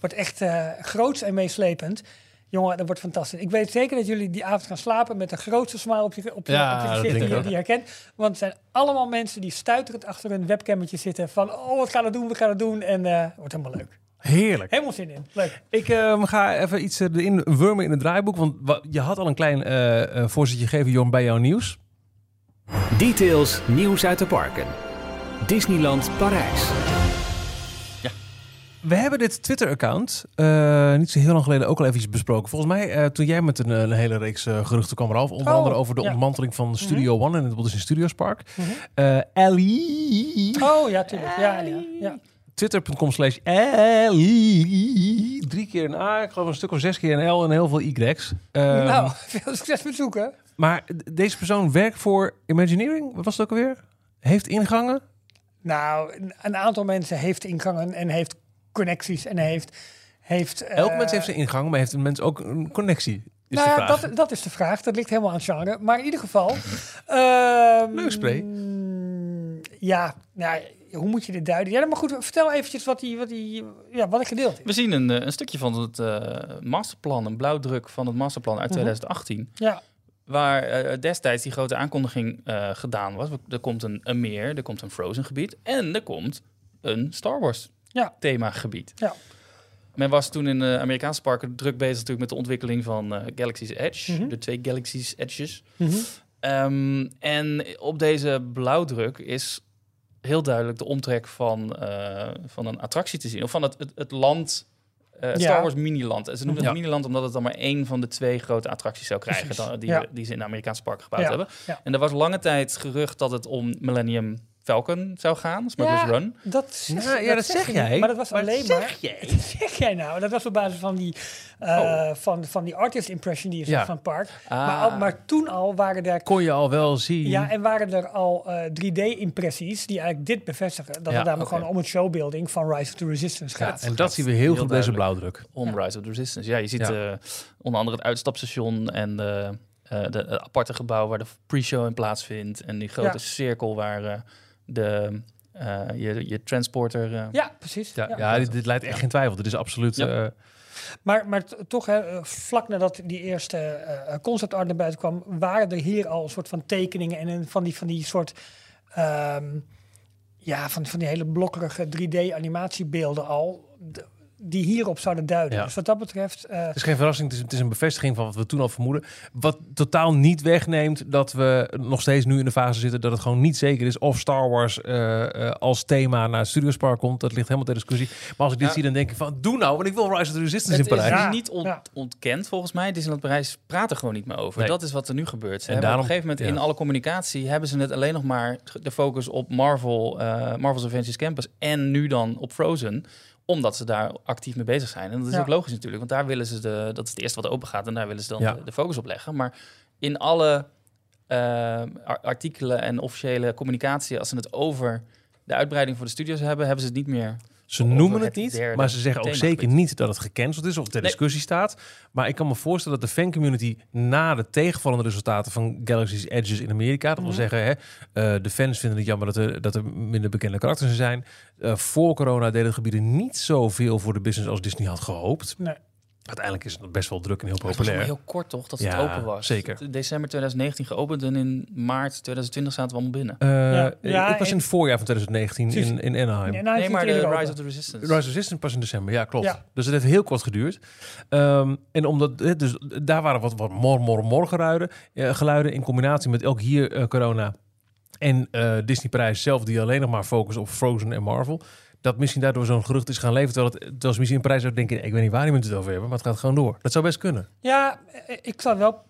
Wordt echt eh groots en meeslepend. Jongen, dat wordt fantastisch. Ik weet zeker dat jullie die avond gaan slapen met de grootste smile op je, op je,
Ja,
op je gezicht die, je- die herkent. Want het zijn allemaal mensen die stuiterend achter hun webcammetje zitten van... oh, wat gaan we doen, we gaan het doen. En het wordt helemaal leuk.
Heerlijk.
Helemaal zin in. Leuk.
Ik eh, ga even iets eh, erin wurmen in het draaiboek. Want wa- je had al een klein eh eh, voorzitje gegeven, Jorn, bij jouw nieuws.
Details nieuws uit de parken. Disneyland Parijs.
We hebben dit Twitter-account eh, niet zo heel lang geleden ook al even besproken. Volgens mij, eh, toen jij met een, een hele reeks geruchten kwam eraf. Onder
Oh,
andere over de
ja.
ontmanteling van Studio One en het Walt Disney Studios Park.
Mhm.
Eh, Ellie.
Oh ja, tuurlijk. Ja, ja, ja.
Twitter.com slash. Drie keer een A, ik geloof een stuk of zes keer een L en heel veel Y's. Ehm,
nou, veel succes met zoeken.
Maar deze persoon werkt voor Imagineering. Wat was het ook alweer? Heeft ingangen?
Nou, een, aantal mensen heeft ingangen en heeft connecties en heeft... heeft
Elk
eh,
mens heeft zijn ingang, maar heeft een mens ook een connectie? Is
nou ja, dat, dat is de vraag. Dat ligt helemaal aan genre. Maar in ieder geval... ehm,
Leuk spray.
Ja, nou, hoe moet je dit duiden? Ja, maar goed, vertel eventjes wat, die, wat, die, ja, wat er gedeeld is.
We zien een, eh, een stukje van het eh, masterplan, een blauwdruk van het masterplan uit
Mhm.
2018.
Ja.
Waar eh, destijds die grote aankondiging gedaan was. Er komt een, een meer, er komt een Frozen gebied en er komt een Star Wars
Ja.
themagebied.
Ja.
Men was toen in de Amerikaanse parken druk bezig natuurlijk met de ontwikkeling van Galaxy's Edge.
Mhm.
De twee Galaxy's Edges.
Mhm.
Ehm, en op deze blauwdruk is heel duidelijk de omtrek van, eh, van een attractie te zien. Of van het, het, het land, eh, Star
Ja.
Wars miniland. Ze noemen
Ja.
het miniland omdat het dan maar één van de twee grote attracties zou krijgen... Dan, die,
Ja.
die ze in de Amerikaanse parken gebouwd
Ja.
hebben.
Ja.
En er was lange tijd gerucht dat het om Millennium Falcon zou gaan, Smuggler's
Ja,
Run.
Dat zeg,
Ja, ja, dat zeg jij.
niet, Maar dat was
Maar
alleen
zeg
maar.
jij?
Dat zeg jij nou? Dat was op basis van die, eh, van, van die artist impression die je zag
Ja.
van het park.
Ah.
Maar, al- maar toen al waren er.
Kon je al wel zien.
Ja, en waren er al eh, 3D-impressies die eigenlijk dit bevestigen. Dat
Ja,
het namelijk
oké.
gewoon om het showbuilding van Rise of the Resistance
Ja,
gaat.
en dat zien we heel, goed op deze blauwdruk.
Om Rise of the Resistance. Ja, je ziet
Ja.
eh, onder andere het uitstapstation en de, eh, de eh, aparte gebouw waar de pre-show in plaatsvindt. En die grote
Ja.
cirkel waar eh, de, eh, je, je transporter... eh,
Ja, precies.
Ja,
Ja.
ja. dit, dit leidt echt geen twijfel. Dit is absoluut...
Ja.
eh,
Maar, maar toch, hè, vlak nadat die eerste eh concept art naar buiten kwam, waren er hier al een soort van tekeningen en een, van, die, van die soort. ehm, ja, van, van die hele blokkerige 3D-animatiebeelden al. Die hierop zouden duiden.
Ja.
Dus wat dat betreft. eh,
Het is geen verrassing, het is, het is een bevestiging van wat we toen al vermoeden. Wat totaal niet wegneemt dat we nog steeds nu in de fase zitten dat het gewoon niet zeker is of Star Wars eh, eh, als thema naar Studios Park komt. Dat ligt helemaal ter discussie. Maar als ik dit
Ja.
zie, dan denk ik van doe nou, want ik wil Rise of the Resistance
Het
in
is
Parijs.
Ja.
niet ont-
Ja.
ontkend volgens mij. Disneyland Parijs praat er gewoon niet meer over.
Nee.
Dat is wat er nu gebeurt. Ze
En
hebben
daarom-
op een gegeven moment
ja.
in alle communicatie hebben ze het alleen nog maar de focus op Marvel, eh, Marvel's Avengers Campus en nu dan op Frozen omdat ze daar actief mee bezig zijn. En dat is
Ja.
ook logisch natuurlijk, want daar willen ze de, dat is het eerste wat open gaat en daar willen ze dan
Ja.
de, de focus op leggen. Maar in alle eh, ar- artikelen en officiële communicatie, als ze het over de uitbreiding voor de studios hebben, hebben ze het niet meer.
Ze noemen
het
het niet,
derde
maar ze zeggen ook zeker niet dat het gecanceld is of ter
Nee.
discussie staat. Maar ik kan me voorstellen dat de fancommunity na de tegenvallende resultaten van Galaxy's Edges in Amerika, dat wil
Mhm.
zeggen, hè, eh, de fans vinden het jammer dat er, dat er minder bekende karakters zijn. Eh, voor corona deden de gebieden niet zoveel voor de business als Disney had gehoopt.
nee.
Uiteindelijk is het best wel druk en heel
Het was maar
populair.
heel kort toch, dat
Ja,
het open was.
zeker.
Het- December 2019 geopend en in maart 2020 zaten we allemaal binnen.
Eh,
Ja, ja,
ik was in het voorjaar van 2019
Precies.
in, in Anaheim.
Nee, nou,
nee, maar de Rise of the Resistance.
Rise of Resistance pas in december, ja klopt.
Ja.
Dus het heeft heel kort geduurd. Ehm, en omdat, hè, dus daar waren wat, wat mor, mor, mor geluiden, eh, geluiden in combinatie met ook hier eh, corona en eh Disney prijs zelf die alleen nog maar focus op Frozen en Marvel. Dat misschien daardoor zo'n gerucht is gaan leven. Terwijl, het, ze misschien een prijs zou denken, ik weet niet waar die mensen het over hebben, maar het gaat gewoon door. Dat zou best kunnen.
Ja, eh, ik zou wel.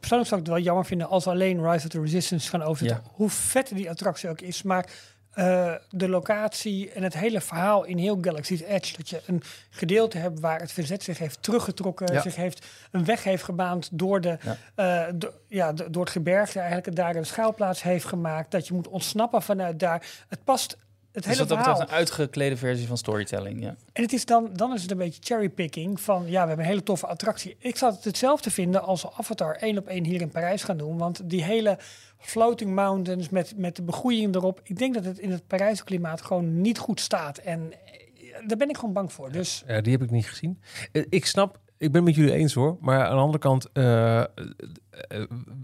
Persoonlijk zou ik het wel jammer vinden als alleen Rise of the Resistance gaan overzetten.
Ja.
Hoe vet die attractie ook is. Maar eh, de locatie en het hele verhaal in heel Galaxy's Edge. Dat je een gedeelte hebt waar het verzet zich heeft teruggetrokken.
Ja.
Zich heeft een weg heeft gebaand door, de,
Ja.
eh, do- ja, do- door het gebergte. Eigenlijk daar een schuilplaats heeft gemaakt. Dat je moet ontsnappen vanuit daar. Het past. Het
Dus
hele
dat
verhaal.
betreft een uitgeklede versie van storytelling. Ja.
En het is dan, dan is het een beetje cherrypicking van ja, we hebben een hele toffe attractie. Ik zou het hetzelfde vinden als we Avatar één op één hier in Parijs gaan doen. Want die hele floating mountains met, met de begroeiing erop. Ik denk dat het in het Parijse klimaat gewoon niet goed staat. En eh, daar ben ik gewoon bang voor. Dus
Ja, die heb ik niet gezien. Eh, Ik snap, ik ben met jullie eens hoor. Maar aan de andere kant, eh,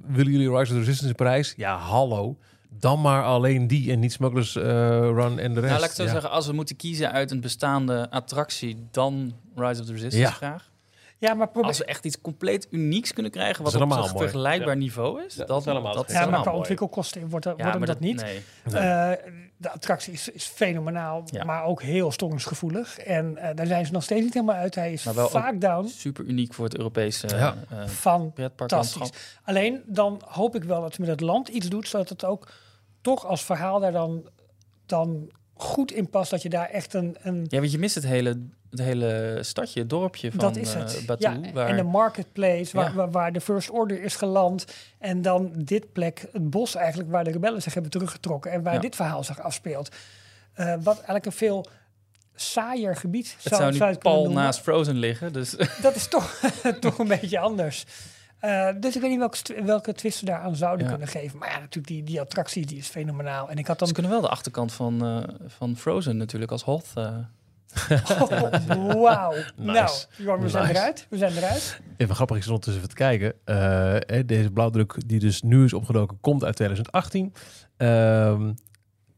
willen jullie Rise of the Resistance in Parijs? Ja, hallo. Dan maar alleen die en niet Smugglers eh, Run en de rest.
Nou, laat ik zo
Ja.
zeggen, als we moeten kiezen uit een bestaande attractie, dan Rise of the Resistance
Ja.
graag.
Ja, maar probeer...
Als we echt iets compleet unieks kunnen krijgen, wat op een vergelijkbaar
Ja.
niveau is,
Ja,
dat,
dat is helemaal
dat is
Ja, maar qua ontwikkelkosten wordt,
maar
dat
dat-
niet.
nee.
Eh, de attractie is, is fenomenaal,
Ja.
maar ook heel storingsgevoelig. En eh, daar zijn ze nog steeds niet helemaal uit. Hij is
Maar wel
vaak down.
super uniek voor het Europese
Ja.
eh,
Fantastisch. Alleen dan hoop ik wel dat ze met het land iets doet, zodat het ook toch als verhaal daar dan, dan goed in past. Dat je daar echt een. een
Ja, want je mist het hele, het hele stadje, het dorpje van
dat is
eh. Batu.
ja,
waar,
En de marketplace, waar,
Ja.
waar, waar de First Order is geland. En dan dit plek, het bos eigenlijk, waar de rebellen zich hebben teruggetrokken. En waar
Ja.
dit verhaal zich afspeelt. Eh, wat eigenlijk een veel saaier gebied
het zou
zou,
nu
noemen.
naast Frozen liggen. Dus
Dat is toch, toch een beetje anders. Eh, dus ik weet niet welke, welke twist ze daaraan zouden
Ja.
kunnen geven. Maar ja, natuurlijk, die, die attractie die is fenomenaal. En ik had dan...
ze kunnen wel de achterkant van, eh, van Frozen natuurlijk als Hoth. eh,
Oh, Wauw. Nou, we zijn
Nice.
eruit. We zijn eruit.
Even grappig is ondertussen even te kijken. Eh, hè, deze blauwdruk die dus nu is opgedoken, komt uit 2018. Ehm,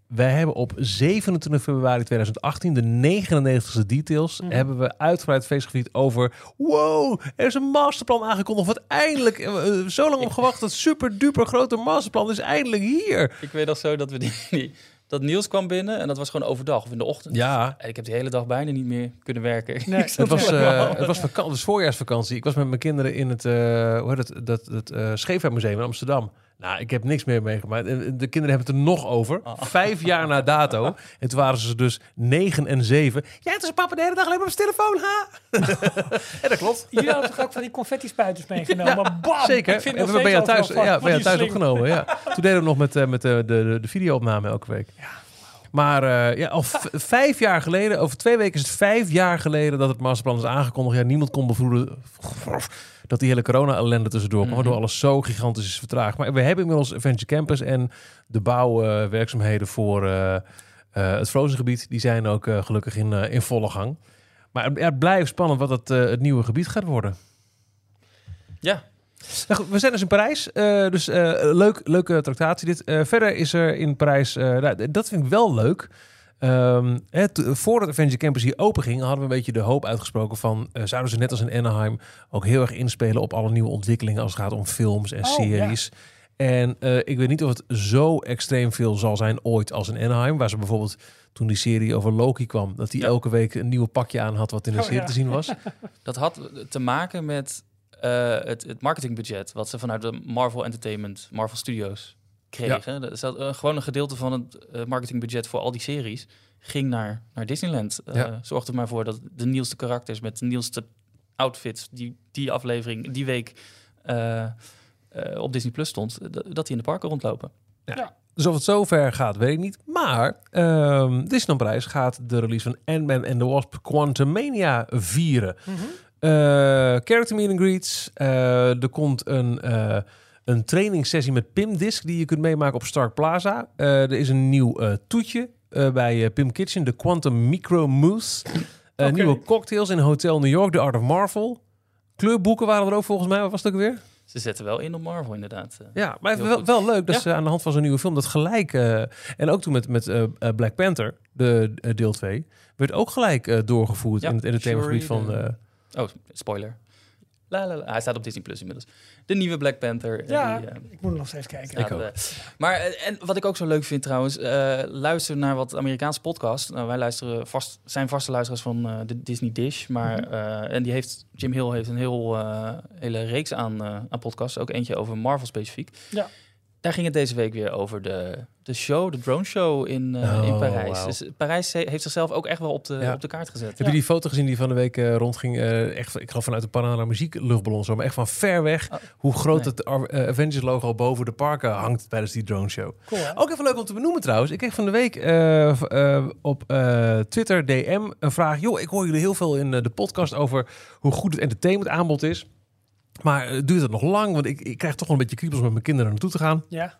wij hebben op 27 februari 2018 de 99ste details.
Mhm.
Hebben we uitgebreid feestgevierd over. Wow, er is een masterplan aangekondigd. Wat eindelijk eh, zo lang op gewacht. Dat super duper grote masterplan is eindelijk hier.
ik weet nog zo dat we die, die- dat Niels kwam binnen en dat was gewoon overdag of in de ochtend.
Ja,
En ik heb die hele dag bijna niet meer kunnen werken.
Nee.
Het was, eh, het was vakantie, dus voorjaarsvakantie. Ik was met mijn kinderen in het, eh hoe heet het, dat, het eh Scheepvaartmuseum in Amsterdam. Nou, ik heb niks meer meegemaakt. De kinderen hebben het er nog over.
Ah.
Vijf jaar na dato. En toen waren ze dus negen en zeven. Ja, het is papa de hele dag alleen maar op zijn telefoon, ha? en dat klopt.
Jullie hadden toch ook van die confetti-spuiters meegenomen?
Ja,
Bam!
Zeker.
Ik vind
en we je
steeds
thuis, ja, je
die
thuis opgenomen. Ja. Toen deden we nog met, eh, met de, de, de video-opname elke week. Maar eh, ja, al vijf jaar geleden, over twee weken is het vijf jaar geleden dat het masterplan is aangekondigd. Ja, niemand kon bevroeden dat die hele corona-ellende tussendoor kwam,
Mhm.
waardoor alles zo gigantisch is vertraagd. Maar we hebben inmiddels Adventure Campus en de bouwwerkzaamheden voor eh, eh, het Frozen gebied, die zijn ook eh, gelukkig in, eh, in volle gang. Maar het, blijft spannend wat het, eh, het nieuwe gebied gaat worden.
Ja,
Nou goed, we zijn dus in Parijs. eh, dus eh, leuk, leuke tractatie dit. Eh, verder is er in Parijs... eh, nou, dat vind ik wel leuk. Ehm, voordat Adventure Campus hier open ging... hadden we een beetje de hoop uitgesproken van... eh, zouden ze net als in Anaheim ook heel erg inspelen... op alle nieuwe ontwikkelingen als het gaat om films en
Oh,
series. En eh, ik weet niet of het zo extreem veel zal zijn ooit als in Anaheim... waar ze bijvoorbeeld toen die serie over Loki kwam... dat hij
Ja.
elke week een nieuw pakje aan had... wat in de
Oh,
serie
ja.
te zien was.
dat had te maken met eh, het, het marketingbudget wat ze vanuit de Marvel Entertainment, Marvel Studios kregen. Dat eh, gewoon een gedeelte van het eh, marketingbudget voor al die series ging naar, naar Disneyland. Eh
Ja.
Zorgde er maar voor dat de nieuwste karakters met de nieuwste outfits die die aflevering, die week eh, eh, op Disney Plus stond, dat die in de parken rondlopen.
Dus of het zover gaat, weet ik niet. Maar ehm Disneyland Parijs gaat de release van Ant-Man and the Wasp Quantumania vieren. Eh, character meet and greets. Eh, er komt een, eh een trainingssessie met Pim Disc die je kunt meemaken op Stark Plaza. Eh, er is een nieuw eh, toetje eh, bij Pim Kitchen, de Quantum Micro Mousse. Nieuwe cocktails in Hotel New York, The Art of Marvel. Kleurboeken waren er ook volgens mij. Wat was het ook weer?
Ze zetten wel in op Marvel inderdaad.
Ja, maar wel, wel leuk dat
Ja.
ze aan de hand van zo'n nieuwe film dat gelijk... en ook toen met, met Black Panther, de deel 2... werd ook gelijk doorgevoerd
Ja,
in het entertainmentgebied van...
Oh, spoiler. La, la, la. Hij staat op Disney Plus inmiddels. De nieuwe Black Panther. eh,
Ja,
die, eh,
ik moet nog steeds kijken.
Ik ook.
eh, maar en wat ik ook zo leuk vind trouwens, eh, luister naar wat Amerikaanse podcast. Nou, wij luisteren vast, zijn vaste luisteraars van eh, de Disney Dish, maar
Mhm.
eh, en die heeft Jim Hill heeft een heel hele reeks aan, eh, aan podcasts, ook eentje over Marvel specifiek.
Ja.
Daar ging het deze week weer over de, de show, de drone show in, eh,
Oh,
in Parijs.
wauw.
Dus Parijs he- heeft zichzelf ook echt wel op de,
Ja.
op de kaart gezet.
Heb je die foto gezien die van de week eh, rondging? Eh, echt, ik geloof vanuit de Panama Muziek luchtballon zo, maar echt van ver weg.
Oh,
hoe groot
nee.
het eh, Avengers logo boven de parken hangt tijdens die drone show.
Cool?
Ook even leuk om te benoemen trouwens. Ik kreeg van de week eh, eh, op eh, Twitter DM een vraag. Joh, ik hoor jullie heel veel in eh, de podcast over hoe goed het entertainment aanbod is. Maar eh, duurt het nog lang? Want ik, ik krijg toch wel een beetje kriebels met mijn kinderen naartoe te gaan.
Ja.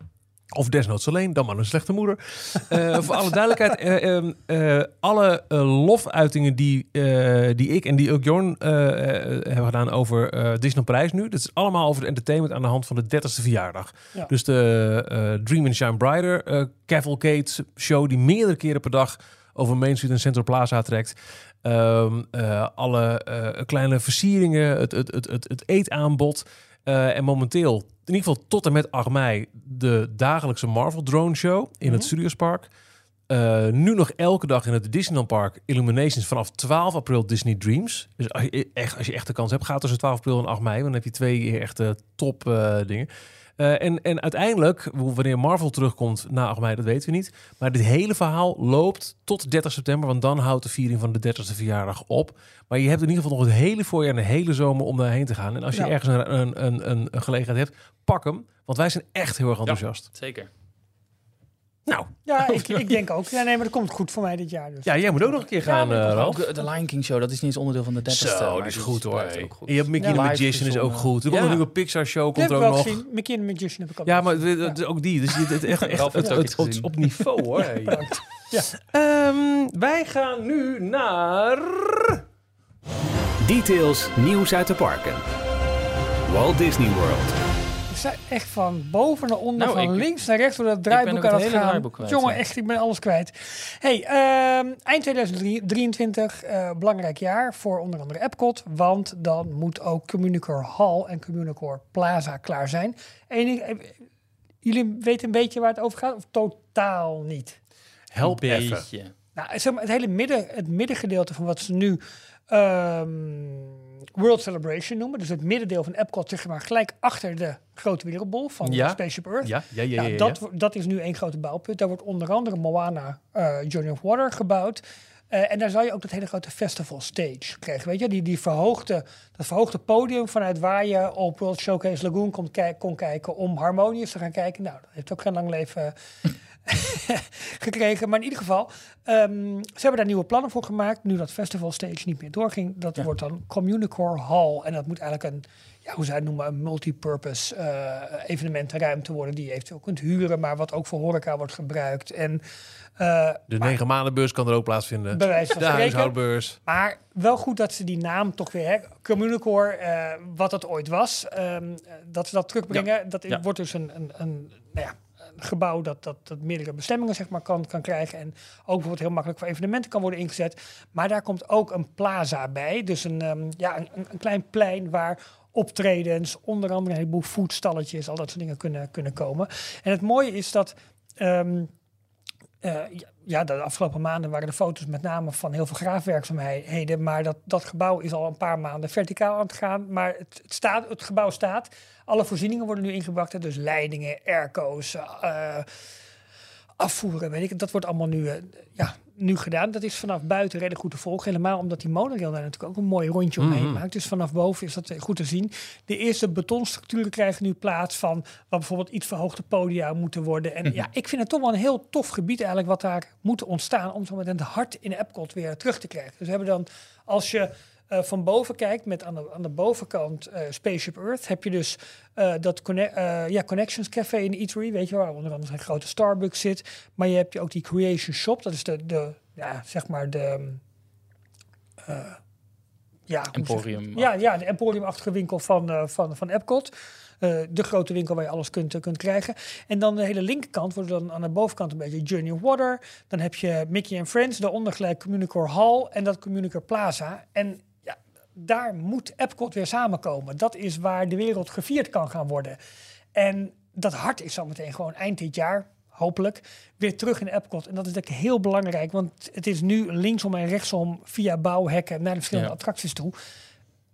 Of desnoods alleen, dan maar een slechte moeder. Eh, voor alle duidelijkheid, eh, ehm, eh, alle lofuitingen die, die ik en die ook Jorn hebben gedaan over Disney Prijs nu, dat is allemaal over de entertainment aan de hand van de 30ste verjaardag.
Ja.
Dus de Dream and Shine Brighter Cavalcade show die meerdere keren per dag over Main Street en Central Plaza trekt. Ehm, eh, alle eh, kleine versieringen, het, het, het, het, het eetaanbod. Eh, en momenteel, in ieder geval tot en met 8 mei, de dagelijkse Marvel Drone Show in het Studiospark. Eh, nu nog elke dag in het Disneyland Park Illuminations vanaf 12 april Disney Dreams. Dus als je echt, als je echt de kans hebt, ga tussen 12 april en 8 mei. Dan heb je twee echte top dingen. Eh, en, en uiteindelijk, wanneer Marvel terugkomt na 8 mei, dat weten we niet. Maar dit hele verhaal loopt tot 30 september, want dan houdt de viering van de 30ste verjaardag op. Maar je hebt in ieder geval nog het hele voorjaar en de hele zomer om daarheen te gaan. En als je
Ja.
ergens een, een, een, een, een gelegenheid hebt, pak hem. Want wij zijn echt heel erg enthousiast.
Zeker.
Nou,
Ja, ik, ik denk ook. Ja, nee, maar dat komt goed voor mij dit jaar. Dus.
ja, jij moet ook nog een keer gaan,
maar dat
eh.
Ook de Lion King Show, dat is niet eens onderdeel van de 30ste.
Zo,
maar
die is goed hoor.
blijft
hey.
ook goed.
En je hebt Mickey
Ja.
the Magician is ook goed. Er komt
Ja.
een nieuwe Pixar show, komt
heb
er
ik
ook
wel
nog.
gezien. Mickey the Magician heb ik ook
Ja, maar ook die. Dus het, het, echt, echt het,
ook
op niveau hoor.
Ja.
Ehm, wij gaan nu naar...
Details, nieuws uit de parken. Walt Disney World.
Echt van boven naar onder,
Nou,
van
ik-
links naar rechts door dat draaiboek aan het
hele
gaan.
draaiboek kwijt,
Jongen,
ja.
echt, ik ben alles kwijt. Hey, ehm, eind 2023, eh, belangrijk jaar voor onder andere Epcot. Want dan moet ook Communicore Hall en Communicore Plaza klaar zijn. Enig, eh, jullie weten een beetje waar het over gaat? Of totaal niet?
Help even.
Nou, zeg maar, het hele midden, het middengedeelte van wat ze nu ehm, World Celebration noemen. Dus het middendeel van Epcot, zeg maar, gelijk achter de grote wereldbol van
Ja.
Spaceship Earth.
Ja, ja, ja, ja,
Nou, dat, dat is nu één grote bouwpunt. Daar wordt onder andere Moana eh, Journey of Water gebouwd. Eh, en daar zal je ook dat hele grote festival stage krijgen. Weet je, die, die verhoogde, dat verhoogde podium vanuit waar je op World Showcase Lagoon kon, kon kijken om Harmonious te gaan kijken. Nou, dat heeft ook geen lang leven gekregen. Maar in ieder geval, ehm, ze hebben daar nieuwe plannen voor gemaakt. Nu dat festival stage niet meer doorging. Dat wordt dan Communicore Hall. En dat moet eigenlijk een, ja, hoe zij het noemen, een multipurpose eh evenementenruimte worden. Die je eventueel kunt huren, maar wat ook voor horeca wordt gebruikt. En, eh,
De
maar-
negen maandenbeurs kan er ook plaatsvinden.
Bij wijze van
de huishoudbeurs.
maar wel goed dat ze die naam toch weer, hè, Communicore, eh, wat het ooit was, ehm, eh, dat ze dat terugbrengen. Dat
Ja.
wordt dus een, een, een, nou ja, een gebouw dat, dat, dat meerdere bestemmingen zeg maar, kan, kan krijgen. En ook bijvoorbeeld heel makkelijk voor evenementen kan worden ingezet. Maar daar komt ook een plaza bij. Dus een, ehm, ja, een, een- klein plein waar optredens, onder andere een heleboel foodstalletjes, al dat soort dingen kunnen, kunnen komen. En het mooie is dat... ehm, eh, ja, de afgelopen maanden waren de foto's met name van heel veel graafwerkzaamheden. Maar dat, dat gebouw is al een paar maanden verticaal aan het gaan. Maar het, het, staat, het gebouw staat. Alle voorzieningen worden nu ingebracht. Dus leidingen, airco's, eh, afvoeren, weet ik. Dat wordt allemaal nu, eh, ja, nu gedaan. Dat is vanaf buiten redelijk goed te volgen. Helemaal omdat die monorail daar natuurlijk ook een mooi rondje omheen
Mhm.
maakt. Dus vanaf boven is dat eh, goed te zien. De eerste betonstructuren krijgen nu plaats van... wat bijvoorbeeld iets verhoogde podia moeten worden. En ja, ik vind het toch wel een heel tof gebied eigenlijk... wat daar moet ontstaan om zo met het hart in Epcot weer terug te krijgen. Dus we hebben dan, als je... eh, van boven kijkt, met aan de, aan de bovenkant eh, Spaceship Earth, heb je dus eh, dat conne- ja, Connections Café in de Eatery, weet je waar onder andere een grote Starbucks zit. Maar je hebt je ook die Creation Shop, dat is de, de ja, zeg maar de, eh, ja,
Emporium.
ja, ja, de emporiumachtige winkel van, van, van Epcot. De grote winkel waar je alles kunt, kunt krijgen. En dan de hele linkerkant wordt dan aan de bovenkant een beetje Journey of Water. Dan heb je Mickey and Friends, daaronder gelijk Communicore Hall en dat Communicore Plaza. En daar moet Epcot weer samenkomen. Dat is waar de wereld gevierd kan gaan worden. En dat hart is zometeen gewoon eind dit jaar, hopelijk, weer terug in Epcot. En dat is ik heel belangrijk, want het is nu linksom en rechtsom via bouwhekken naar de verschillende
Ja.
attracties toe.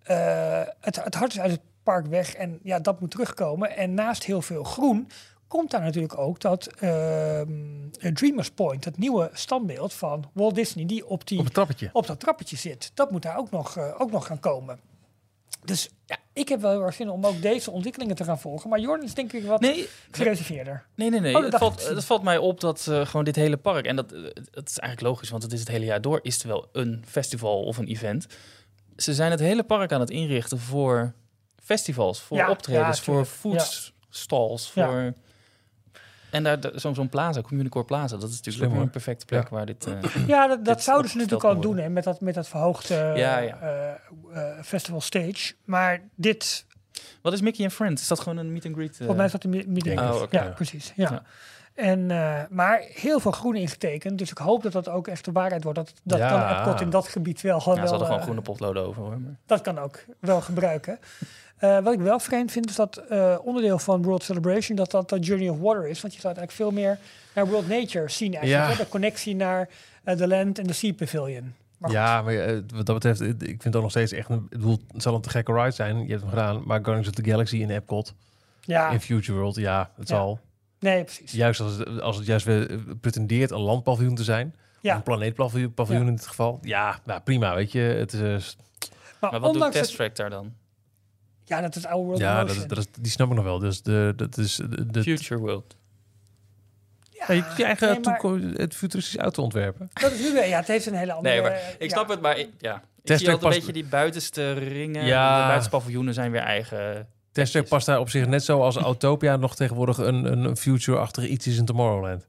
Eh, het, het hart is uit het park weg en ja, dat moet terugkomen. En naast heel veel groen komt daar natuurlijk ook dat ehm, Dreamers Point, het nieuwe standbeeld van Walt Disney, die op, die,
Op trappetje.
op dat trappetje zit. Dat moet daar ook nog, eh, ook nog gaan komen. Dus ja, ik heb wel heel erg zin om ook deze ontwikkelingen te gaan volgen. Maar Jordan is denk ik wat
Nee,
gereserveerder.
Nee, nee, nee.
Oh, dat
het, valt, het valt mij op dat eh, gewoon dit hele park, en dat, eh, het is eigenlijk logisch, want het is het hele jaar door, is het wel een festival of een event. Ze zijn het hele park aan het inrichten voor festivals, voor
Ja,
optredens,
ja,
voor foodstalls, voor... En daar de- zo'n zo'n plaza, Communicore Plaza, dat is natuurlijk ook een perfecte plek
Ja.
waar dit... eh,
Ja, dat, dat
dit
zouden ze natuurlijk al doen hè, met, dat, met dat verhoogde
Ja, ja.
eh, eh, festival stage. Maar dit,
Wat is Mickey and Friends? Is dat gewoon een meet and greet?
volgens mij is dat de mi- meeting.
Oh, oké.
ja, precies. Ja.
Ja.
En, eh, maar heel veel groen ingetekend. Dus ik hoop dat dat ook echt de waarheid wordt. Dat, dat
Ja.
kan Epcot in dat gebied wel gewoon
Ja, ze
wel...
hadden gewoon groene potloden over. Hoor. Maar...
Dat kan ook wel gebruiken. Eh, wat ik wel vreemd vind, is dat eh, onderdeel van World Celebration, dat dat dat Journey of Water is. Want je staat eigenlijk veel meer naar World Nature zien eigenlijk.
Ja.
De connectie naar eh, de Land en de Sea Pavilion. Maar.
Ja, maar wat dat betreft, ik vind het ook nog steeds echt een... Ik bedoel, het zal een te gekke ride zijn. Je hebt hem gedaan. Maar Guardians of the Galaxy in Epcot,
Ja.
in Future World, ja, het
Ja.
zal.
Nee, precies.
Juist als het, als het juist weer pretendeert een landpaviljoen te zijn.
Ja.
Een planeetpaviljoen paviljoen
Ja.
in dit geval. Ja, nou, prima, weet je. Het is...
Maar,
Maar wat doet Test
het-
Track daar dan?
Ja, dat is oude World
ja, dat, is- dat is, die snap ik nog wel. Dus de, dat is de, de,
Future World.
Ja, je, je eigen
nee, maar-
toekom- het futuristisch auto ontwerpen.
Dat is nu weer, ja, het heeft een hele andere...
Nee, maar ik
ja.
snap het, maar ik, ja. Ik
Test
zie altijd een
past-
beetje die buitenste ringen.
Ja.
De buitenste paviljoenen zijn weer eigen.
Testtrack past daar op zich net zo als Autopia nog tegenwoordig een, een future-achtige iets is in Tomorrowland.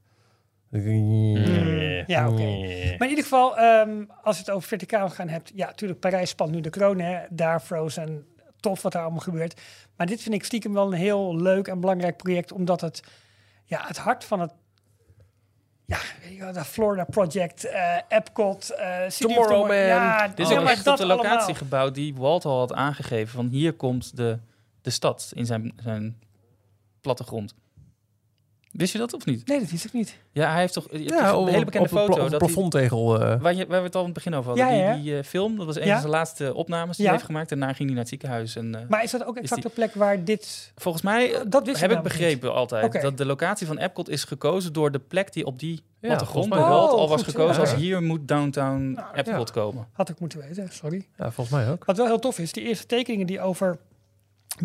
Ja, oké. Maar in ieder geval, ehm, als je het over verticaal gaan hebt, ja, natuurlijk, Parijs spant nu de kroon, hè. Daar Frozen, tof wat daar allemaal gebeurt. Maar dit vind ik stiekem wel een heel leuk en belangrijk project, omdat het, ja, het hart van het, ja, de Florida Project, eh Epcot, eh City of
Tomorrowland.
Tomorrow- Ja,
Dit is ook echt op de locatie
allemaal.
gebouwd die Walt al had aangegeven. Van hier komt de, de stad in zijn, zijn plattegrond. Wist je dat of niet?
Nee, dat wist ik niet.
Ja, hij heeft toch je
Ja, op-
een hele bekende
op pla-
foto.
op
dat hij-
plafondtegel, eh.
waar, je, waar we het al in het begin over hadden.
Ja, ja.
Die, die eh, film, dat was een
Ja.
van zijn laatste opnames die
Ja.
hij heeft gemaakt. En daarna ging hij naar het ziekenhuis. En, eh,
Maar is dat ook exact
die-
de plek waar dit...
Volgens mij
Dat wist
heb ik begrepen altijd dat de locatie van Epcot is gekozen door de plek die op die plattegrond bij Walt
wel.
al was
Oh,
gekozen
ja.
als hier moet downtown Epcot
ja.
komen.
Had ik moeten weten, sorry.
Ja, volgens mij ook.
Wat wel heel tof is, die eerste tekeningen die over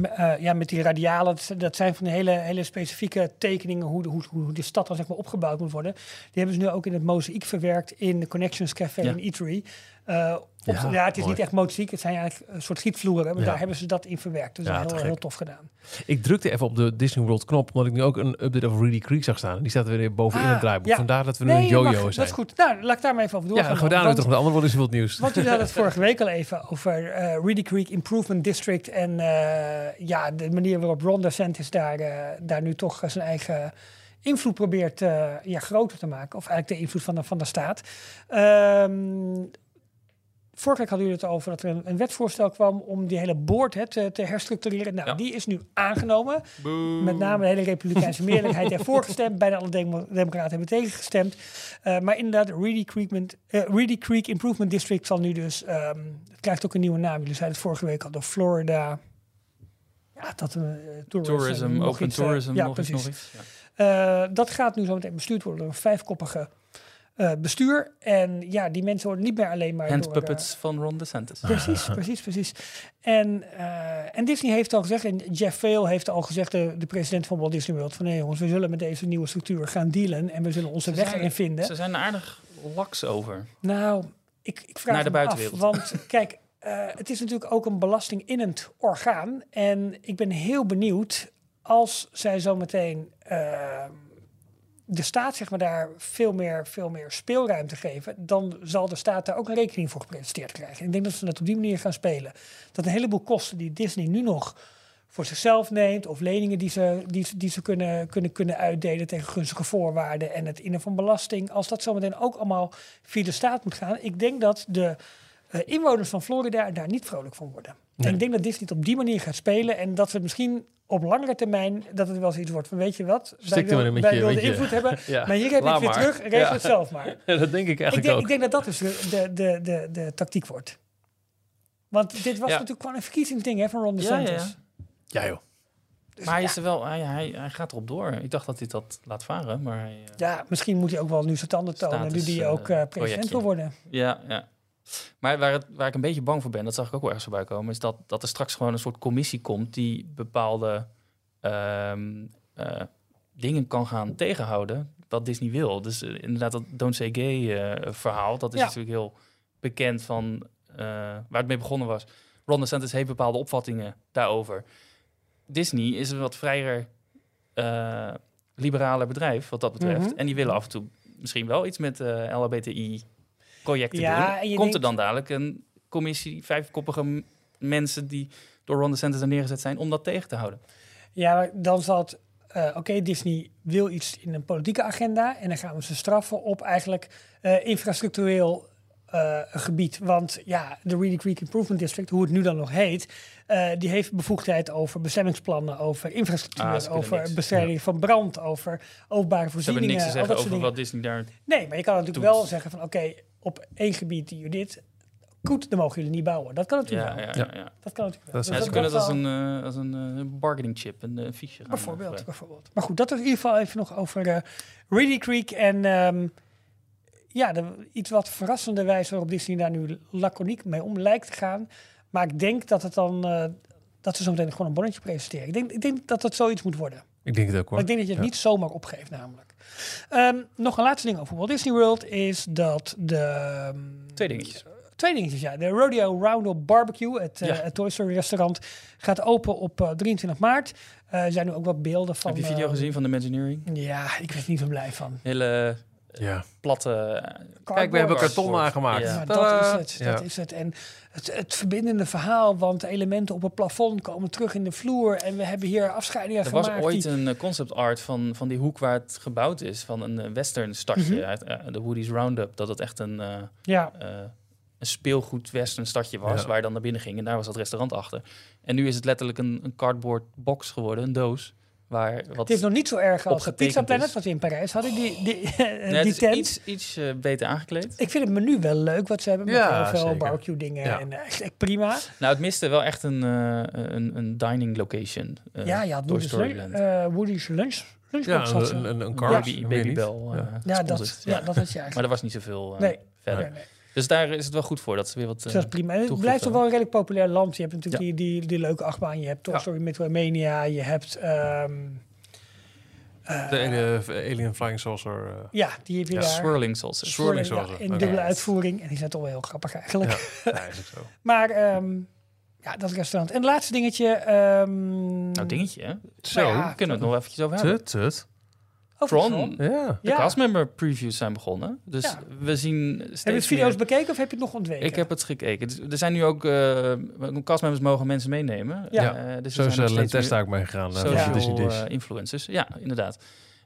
eh, ja, met die radialen, dat, dat zijn van die hele, hele specifieke tekeningen hoe de, hoe, hoe de stad dan zeg maar opgebouwd moet worden. Die hebben ze nu ook in het mozaïek verwerkt in de Connections Café
Ja.
in Eatery. Eh, op,
Ja,
ja, het is
mooi.
niet echt mozaïek, het zijn eigenlijk een soort gietvloeren, maar
Ja.
daar hebben ze dat in verwerkt. Dus
Ja,
dat is heel,
gek.
heel tof gedaan.
Ik drukte even op de Disney World knop, omdat ik nu ook een update over Reedy Creek zag staan. Die staat er weer bovenin
Ah,
het draaiboek.
ja.
Vandaar dat we nu
Nee,
een yo-yo zijn.
Dat is goed. Nou, laat ik daar maar even over
Ja,
doorgaan.
dan gaan we daar nu
Want-
toch met andere Walt Disney World nieuws.
Want jullie hadden het vorige week al even over eh Reedy Creek Improvement District. En eh, ja, de manier waarop Ron DeSantis daar, eh, daar nu toch eh, zijn eigen invloed probeert eh, ja, groter te maken. Of eigenlijk de invloed van de, van de staat. Ehm vorige week hadden jullie het over dat er een, een wetsvoorstel kwam om die hele board hè, te, te herstructureren. Nou, die is nu aangenomen. Met name de hele republikeinse meerderheid ervoor gestemd. Bijna alle demo- democraten hebben tegengestemd. Eh, maar inderdaad, Reedy Creek, eh, Reedy Creek Improvement District zal nu dus... ehm, het krijgt ook een nieuwe naam. Jullie zeiden het vorige week al, de Florida... Ja, dat een tourism,
Tourism,
nog
open
iets, eh,
tourism,
ja,
nog iets,
precies.
nog iets. Ja.
Eh, dat gaat nu zo meteen bestuurd worden door een vijfkoppige eh, bestuur. En ja, die mensen worden niet meer alleen maar door... eh,
Handpuppets van Ron DeSantis.
Precies, precies, precies. En, eh, en Disney heeft al gezegd, en Jeff Vail heeft al gezegd, de, de president van Walt Disney World, van nee jongens, we zullen met deze nieuwe structuur gaan dealen en we zullen onze
Ze
weg
zijn-
erin vinden.
Ze zijn er aardig laks over.
Nou, ik, ik vraag
Naar de
me af,
buitenwereld.
want kijk, eh, het is natuurlijk ook een belastinginnend orgaan. En ik ben heel benieuwd als zij zometeen eh, de staat zeg maar, daar veel meer, veel meer speelruimte geven, dan zal de staat daar ook een rekening voor gepresenteerd krijgen. Ik denk dat ze dat op die manier gaan spelen. Dat een heleboel kosten die Disney nu nog voor zichzelf neemt, of leningen die ze, die, die ze kunnen, kunnen, kunnen uitdelen tegen gunstige voorwaarden en het innen van belasting, als dat zometeen ook allemaal via de staat moet gaan, ik denk dat de eh, inwoners van Florida daar niet vrolijk van worden. En ik denk dat Disney het op die manier gaat spelen en dat we misschien op langere termijn dat het wel zoiets wordt van weet je wat, wij, wil,
met
wij
je-
invloed hebben,
Ja,
maar hier heb je
laat
het weer
maar.
terug, regel
Ja.
het zelf maar.
Ja, dat denk ik
Ik
eigenlijk
denk,
ook.
ik denk dat dat dus de, de, de, de, de tactiek wordt. Want dit was
Ja.
natuurlijk gewoon een verkiezingsding hè, van Ron DeSantis.
ja, ja.
Ja joh.
maar hij, is er wel, hij, hij, hij gaat erop door. Ik dacht dat hij dat laat varen, maar hij, eh,
Ja, misschien moet hij ook wel nu zijn tanden tonen nu die
eh,
ook eh, president wil worden.
Ja, ja. Maar waar, het, waar ik een beetje bang voor ben, dat zag ik ook wel ergens voorbij komen, is dat, dat er straks gewoon een soort commissie komt die bepaalde ehm, eh, dingen kan gaan tegenhouden wat Disney wil. Dus eh, inderdaad dat Don't Say Gay eh, verhaal, dat is
Ja.
natuurlijk heel bekend van waar het mee begonnen was. Ron DeSantis heeft bepaalde opvattingen daarover. Disney is een wat vrijer, liberaler bedrijf wat dat betreft.
Mhm.
En die willen af en toe misschien wel iets met eh LHBTI-projecten
Ja, en
doen. Komt er dan dadelijk een commissie, vijfkoppige mensen die door Ron DeSantis er neergezet zijn om dat tegen te houden?
Ja, maar dan zal het... eh, Oké, Disney wil iets in een politieke agenda. En dan gaan we ze straffen op eigenlijk eh, infrastructureel eh, gebied. Want ja, de Reedy Creek Improvement District, hoe het nu dan nog heet... die heeft bevoegdheid over bestemmingsplannen, over infrastructuur...
Ah,
over bestrijding van brand, over openbare
Ze hebben
voorzieningen.
niks te zeggen over wat. Disney daar...
Nee, maar je kan natuurlijk
doet.
wel zeggen van... Oké, op één gebied die je dit... Goed, dan mogen jullie niet bouwen. Dat kan natuurlijk
Ja,
wel.
ja, ja, ja.
Dat kan natuurlijk wel.
Ja,
Dus
ze kunnen het als een, eh, als een eh, bargaining chip, een eh, fiche gaan
Bijvoorbeeld, bijvoorbeeld. Maar goed, dat is in ieder geval even nog over eh Reedy Creek. En ehm, ja, de, iets wat verrassende wijze waarop Disney daar nu laconiek mee om lijkt te gaan. Maar ik denk dat het dan... eh, dat ze zo meteen gewoon een bonnetje presenteren. Ik denk, ik denk dat het zoiets moet worden.
Ik denk het ook hoor.
Maar ik denk dat je het
Ja.
niet zomaar opgeeft namelijk. Ehm, nog een laatste ding over Walt Disney World is dat de... ehm,
Twee dingetjes.
Twee dingetjes, ja. De Rodeo Roundup Barbecue, het, eh, het Toy Story restaurant, gaat open op eh, 23 maart. Eh, er zijn nu ook wat beelden van...
Heb je video
eh,
gezien van de Imagineering?
Ja, ik ben er niet zo blij van.
Hele
Ja.
platte... eh,
Kijk, we hebben karton nagemaakt.
Ja.
Dat is het. Dat is het. En het, het verbindende verhaal, want de elementen op het plafond komen terug in de vloer. En we hebben hier afscheidingen
Er was
gemaakt.
ooit
die-
een eh, concept art van, van die hoek waar het gebouwd is, van een eh, western stadje,
Mhm.
uit, eh, de Woody's Roundup, dat het echt een, eh,
Ja.
eh, een speelgoed western stadje was,
Ja.
waar je dan naar binnen ging en daar was dat restaurant achter. En nu is het letterlijk een, een cardboard box geworden, een doos, waar wat
Het is nog niet zo erg als de Pizza Planet, wat we in Parijs hadden, die, die,
Nee, het
die
is
tent.
iets, iets eh, beter aangekleed.
Ik vind het menu wel leuk wat ze hebben, met
Ja,
heel veel barbecue dingen.
Ja.
En eh, prima.
Nou, het miste wel echt een, eh, een, een dining location.
ja, ja, Woody's, eh, Woody's lunch.
Ja,
lunchbox
een, een, een
Ja.
car.
Baby, Babybel.
Ja, dat, ja, dat je
Maar er was niet zoveel
Nee.
verder.
Nee, nee.
Dus daar is het wel goed voor dat ze weer wat. Eh,
dat is prima. Het blijft toch wel een redelijk populair land. Je hebt natuurlijk die, die, die leuke achtbaan. Je hebt Toy
Ja.
Story Metroidvania. Je hebt... ehm, eh,
De eh, Alien Flying Saucer. eh,
ja, die heb je
Ja,
daar.
Swirling Saucer.
Swirling Saucer.
in dubbele uitvoering. En die zijn toch wel heel grappig eigenlijk.
Ja, ook zo.
Maar ehm, ja, dat restaurant. En het laatste dingetje. ehm,
Nou, dingetje, hè?
Zo.
Nou ja,
Kunnen we het nog eventjes over hebben?
Tut, tut.
Over
Tron.
Tron.
Ja.
De
Ja.
castmember previews zijn begonnen. Dus
Ja.
we zien
Heb je
steeds
de video's
meer-
bekeken of heb je het nog ontweken?
Ik heb het gekeken. Dus er zijn nu ook... eh castmembers mogen mensen meenemen.
Ja.
Eh, dus
Zo
er
is uh,
steeds
ook meegegaan. eh,
social
Disney Dish.
eh, influencers. Ja, inderdaad.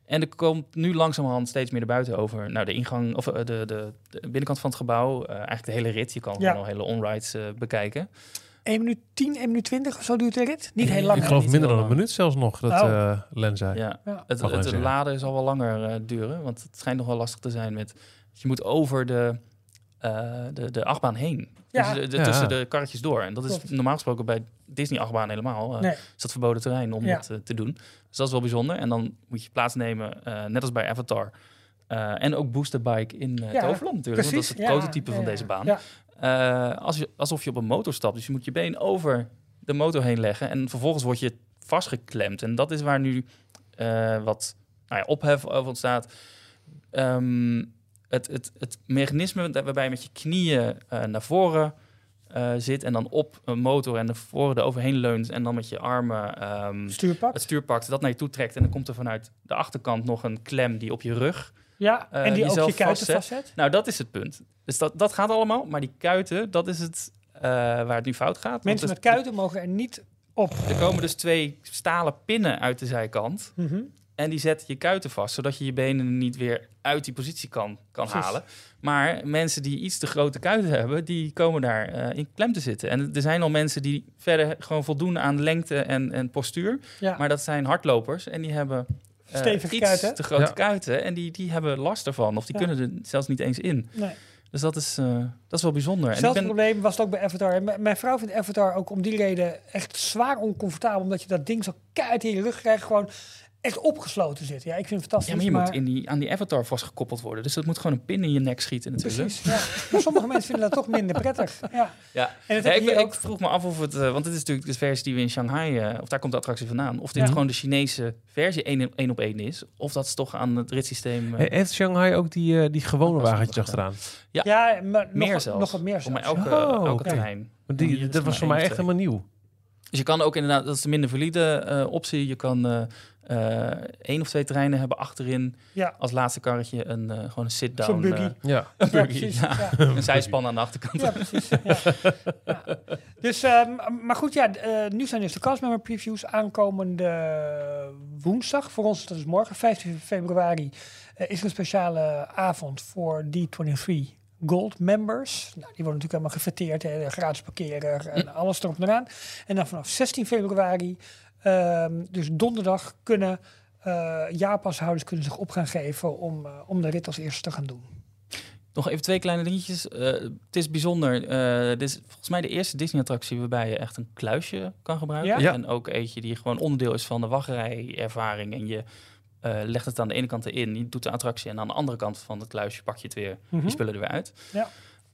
En er komt nu langzamerhand steeds meer naar buiten over nou, de ingang of de, de, de binnenkant van het gebouw. Eh, eigenlijk de hele rit. Je kan
Ja.
gewoon al hele onrides eh, bekijken.
1 minuut 10, 1 minuut 20 of zo duurt de rit. Niet heel lang.
ik geloof minder dan een minuut zelfs nog, dat
Oh.
eh Len zei.
Ja.
Ja.
Het, het,
zeggen.
laden zal wel langer eh, duren, want het schijnt nog wel lastig te zijn met... Je moet over de, eh, de, de achtbaan heen.
Ja.
Dus de, de-
Ja.
tussen de karretjes door. En dat is
Klopt.
normaal gesproken bij Disney-achtbaan helemaal. eh,
Nee.
Is dat verboden terrein om
Ja.
dat te doen. Dus dat is wel bijzonder. En dan moet je plaatsnemen, eh net als bij Avatar. Eh, en ook Booster Bike in eh
Ja,
Toverland natuurlijk. want dat is het
ja,
prototype van deze baan. Eh, als je, alsof je op een motor stapt. Dus je moet je been over de motor heen leggen. En vervolgens word je vastgeklemd. En dat is waar nu eh, wat nou ja, ophef over ontstaat. Ehm, het, het, het mechanisme waarbij je met je knieën eh, naar voren zit... en dan op een motor en naar voren eroverheen leunt... en dan met je armen ehm, het stuur pakt, dat naar je toe trekt... en dan komt er vanuit de achterkant nog een klem die op je rug
Ja,
eh,
en die ook je kuiten
vastzet.
vastzet.
nou, dat is het punt. Dus dat, dat gaat allemaal, maar die kuiten, dat is het eh, waar het nu fout gaat.
Mensen
er-
met kuiten mogen er niet op.
Er komen dus twee stalen pinnen uit de zijkant.
Mhm.
En die zetten je kuiten vast, zodat je je benen niet weer uit die positie kan, kan
Precies.
halen. Maar mensen die iets te grote kuiten hebben, die komen daar eh, in klem te zitten. En er zijn al mensen die verder gewoon voldoen aan lengte en, en postuur.
Ja.
Maar dat zijn hardlopers en die hebben eh,
Stevige
iets
kuiten.
te grote
Ja.
kuiten. En die, die hebben last ervan, of die
Ja.
kunnen er zelfs niet eens in.
Nee.
Dus dat is, eh, dat is wel bijzonder.
Hetzelfde
ben,
probleem was het ook bij Avatar. En m- Mijn vrouw vindt Avatar ook om die reden echt zwaar oncomfortabel. Omdat je dat ding zo keihard in je rug krijgt. Gewoon echt opgesloten zit. Ja, ik vind het fantastisch.
ja, maar je moet in die, aan die avatar vastgekoppeld worden. Dus dat moet gewoon een pin in je nek schieten natuurlijk.
Precies, ja. Maar sommige mensen vinden dat toch minder prettig. Ja.
Ja,
En het
Ja, ik, ik vroeg me af of het, eh, want dit is natuurlijk de versie die we in Shanghai, eh, of daar komt de attractie vandaan, of dit
Ja.
gewoon de Chinese versie één, één op één is, of dat is toch aan het ritssysteem. eh,
He- Heeft Shanghai ook die, eh, die gewone wagentjes achteraan?
Ja,
Ja, maar
meer
nog,
zelfs.
nog wat meer
Voor mij
zelfs.
elke,
Oh,
elke Hier
Die, dat was voor mij echt helemaal nieuw.
Dus je kan ook inderdaad, dat is de minder valide eh, optie. Je kan eh, eh, één of twee treinen hebben achterin.
Ja.
Als laatste karretje een, eh, gewoon een sit-down.
Zo'n buggy.
Ja.
Een
Ja,
buggy,
precies,
ja.
ja.
Een zijspan aan de achterkant.
Ja, precies. Ja. Ja. Dus, ehm, maar goed, ja, eh, nu zijn dus de castmember previews aankomende woensdag. Voor ons, dat is morgen, 15 februari, eh, is er een speciale avond voor D23 Gold members. Nou, die worden natuurlijk helemaal gefeteerd, hè, gratis parkeren en alles erop en eraan. En dan vanaf 16 februari, ehm, dus donderdag, kunnen eh jaarpashouders kunnen zich op gaan geven om, eh, om de rit als eerste te gaan doen.
Nog even twee kleine dingetjes. Eh, het is bijzonder. Dit is volgens mij de eerste Disney-attractie waarbij je echt een kluisje kan gebruiken.
Ja.
En ook eentje die gewoon onderdeel is van de wachtrijervaring. En je eh, legt het aan de ene kant erin, je doet de attractie. En aan de andere kant van het kluisje pak je het weer,
Mhm.
die spullen er weer uit.
Ja.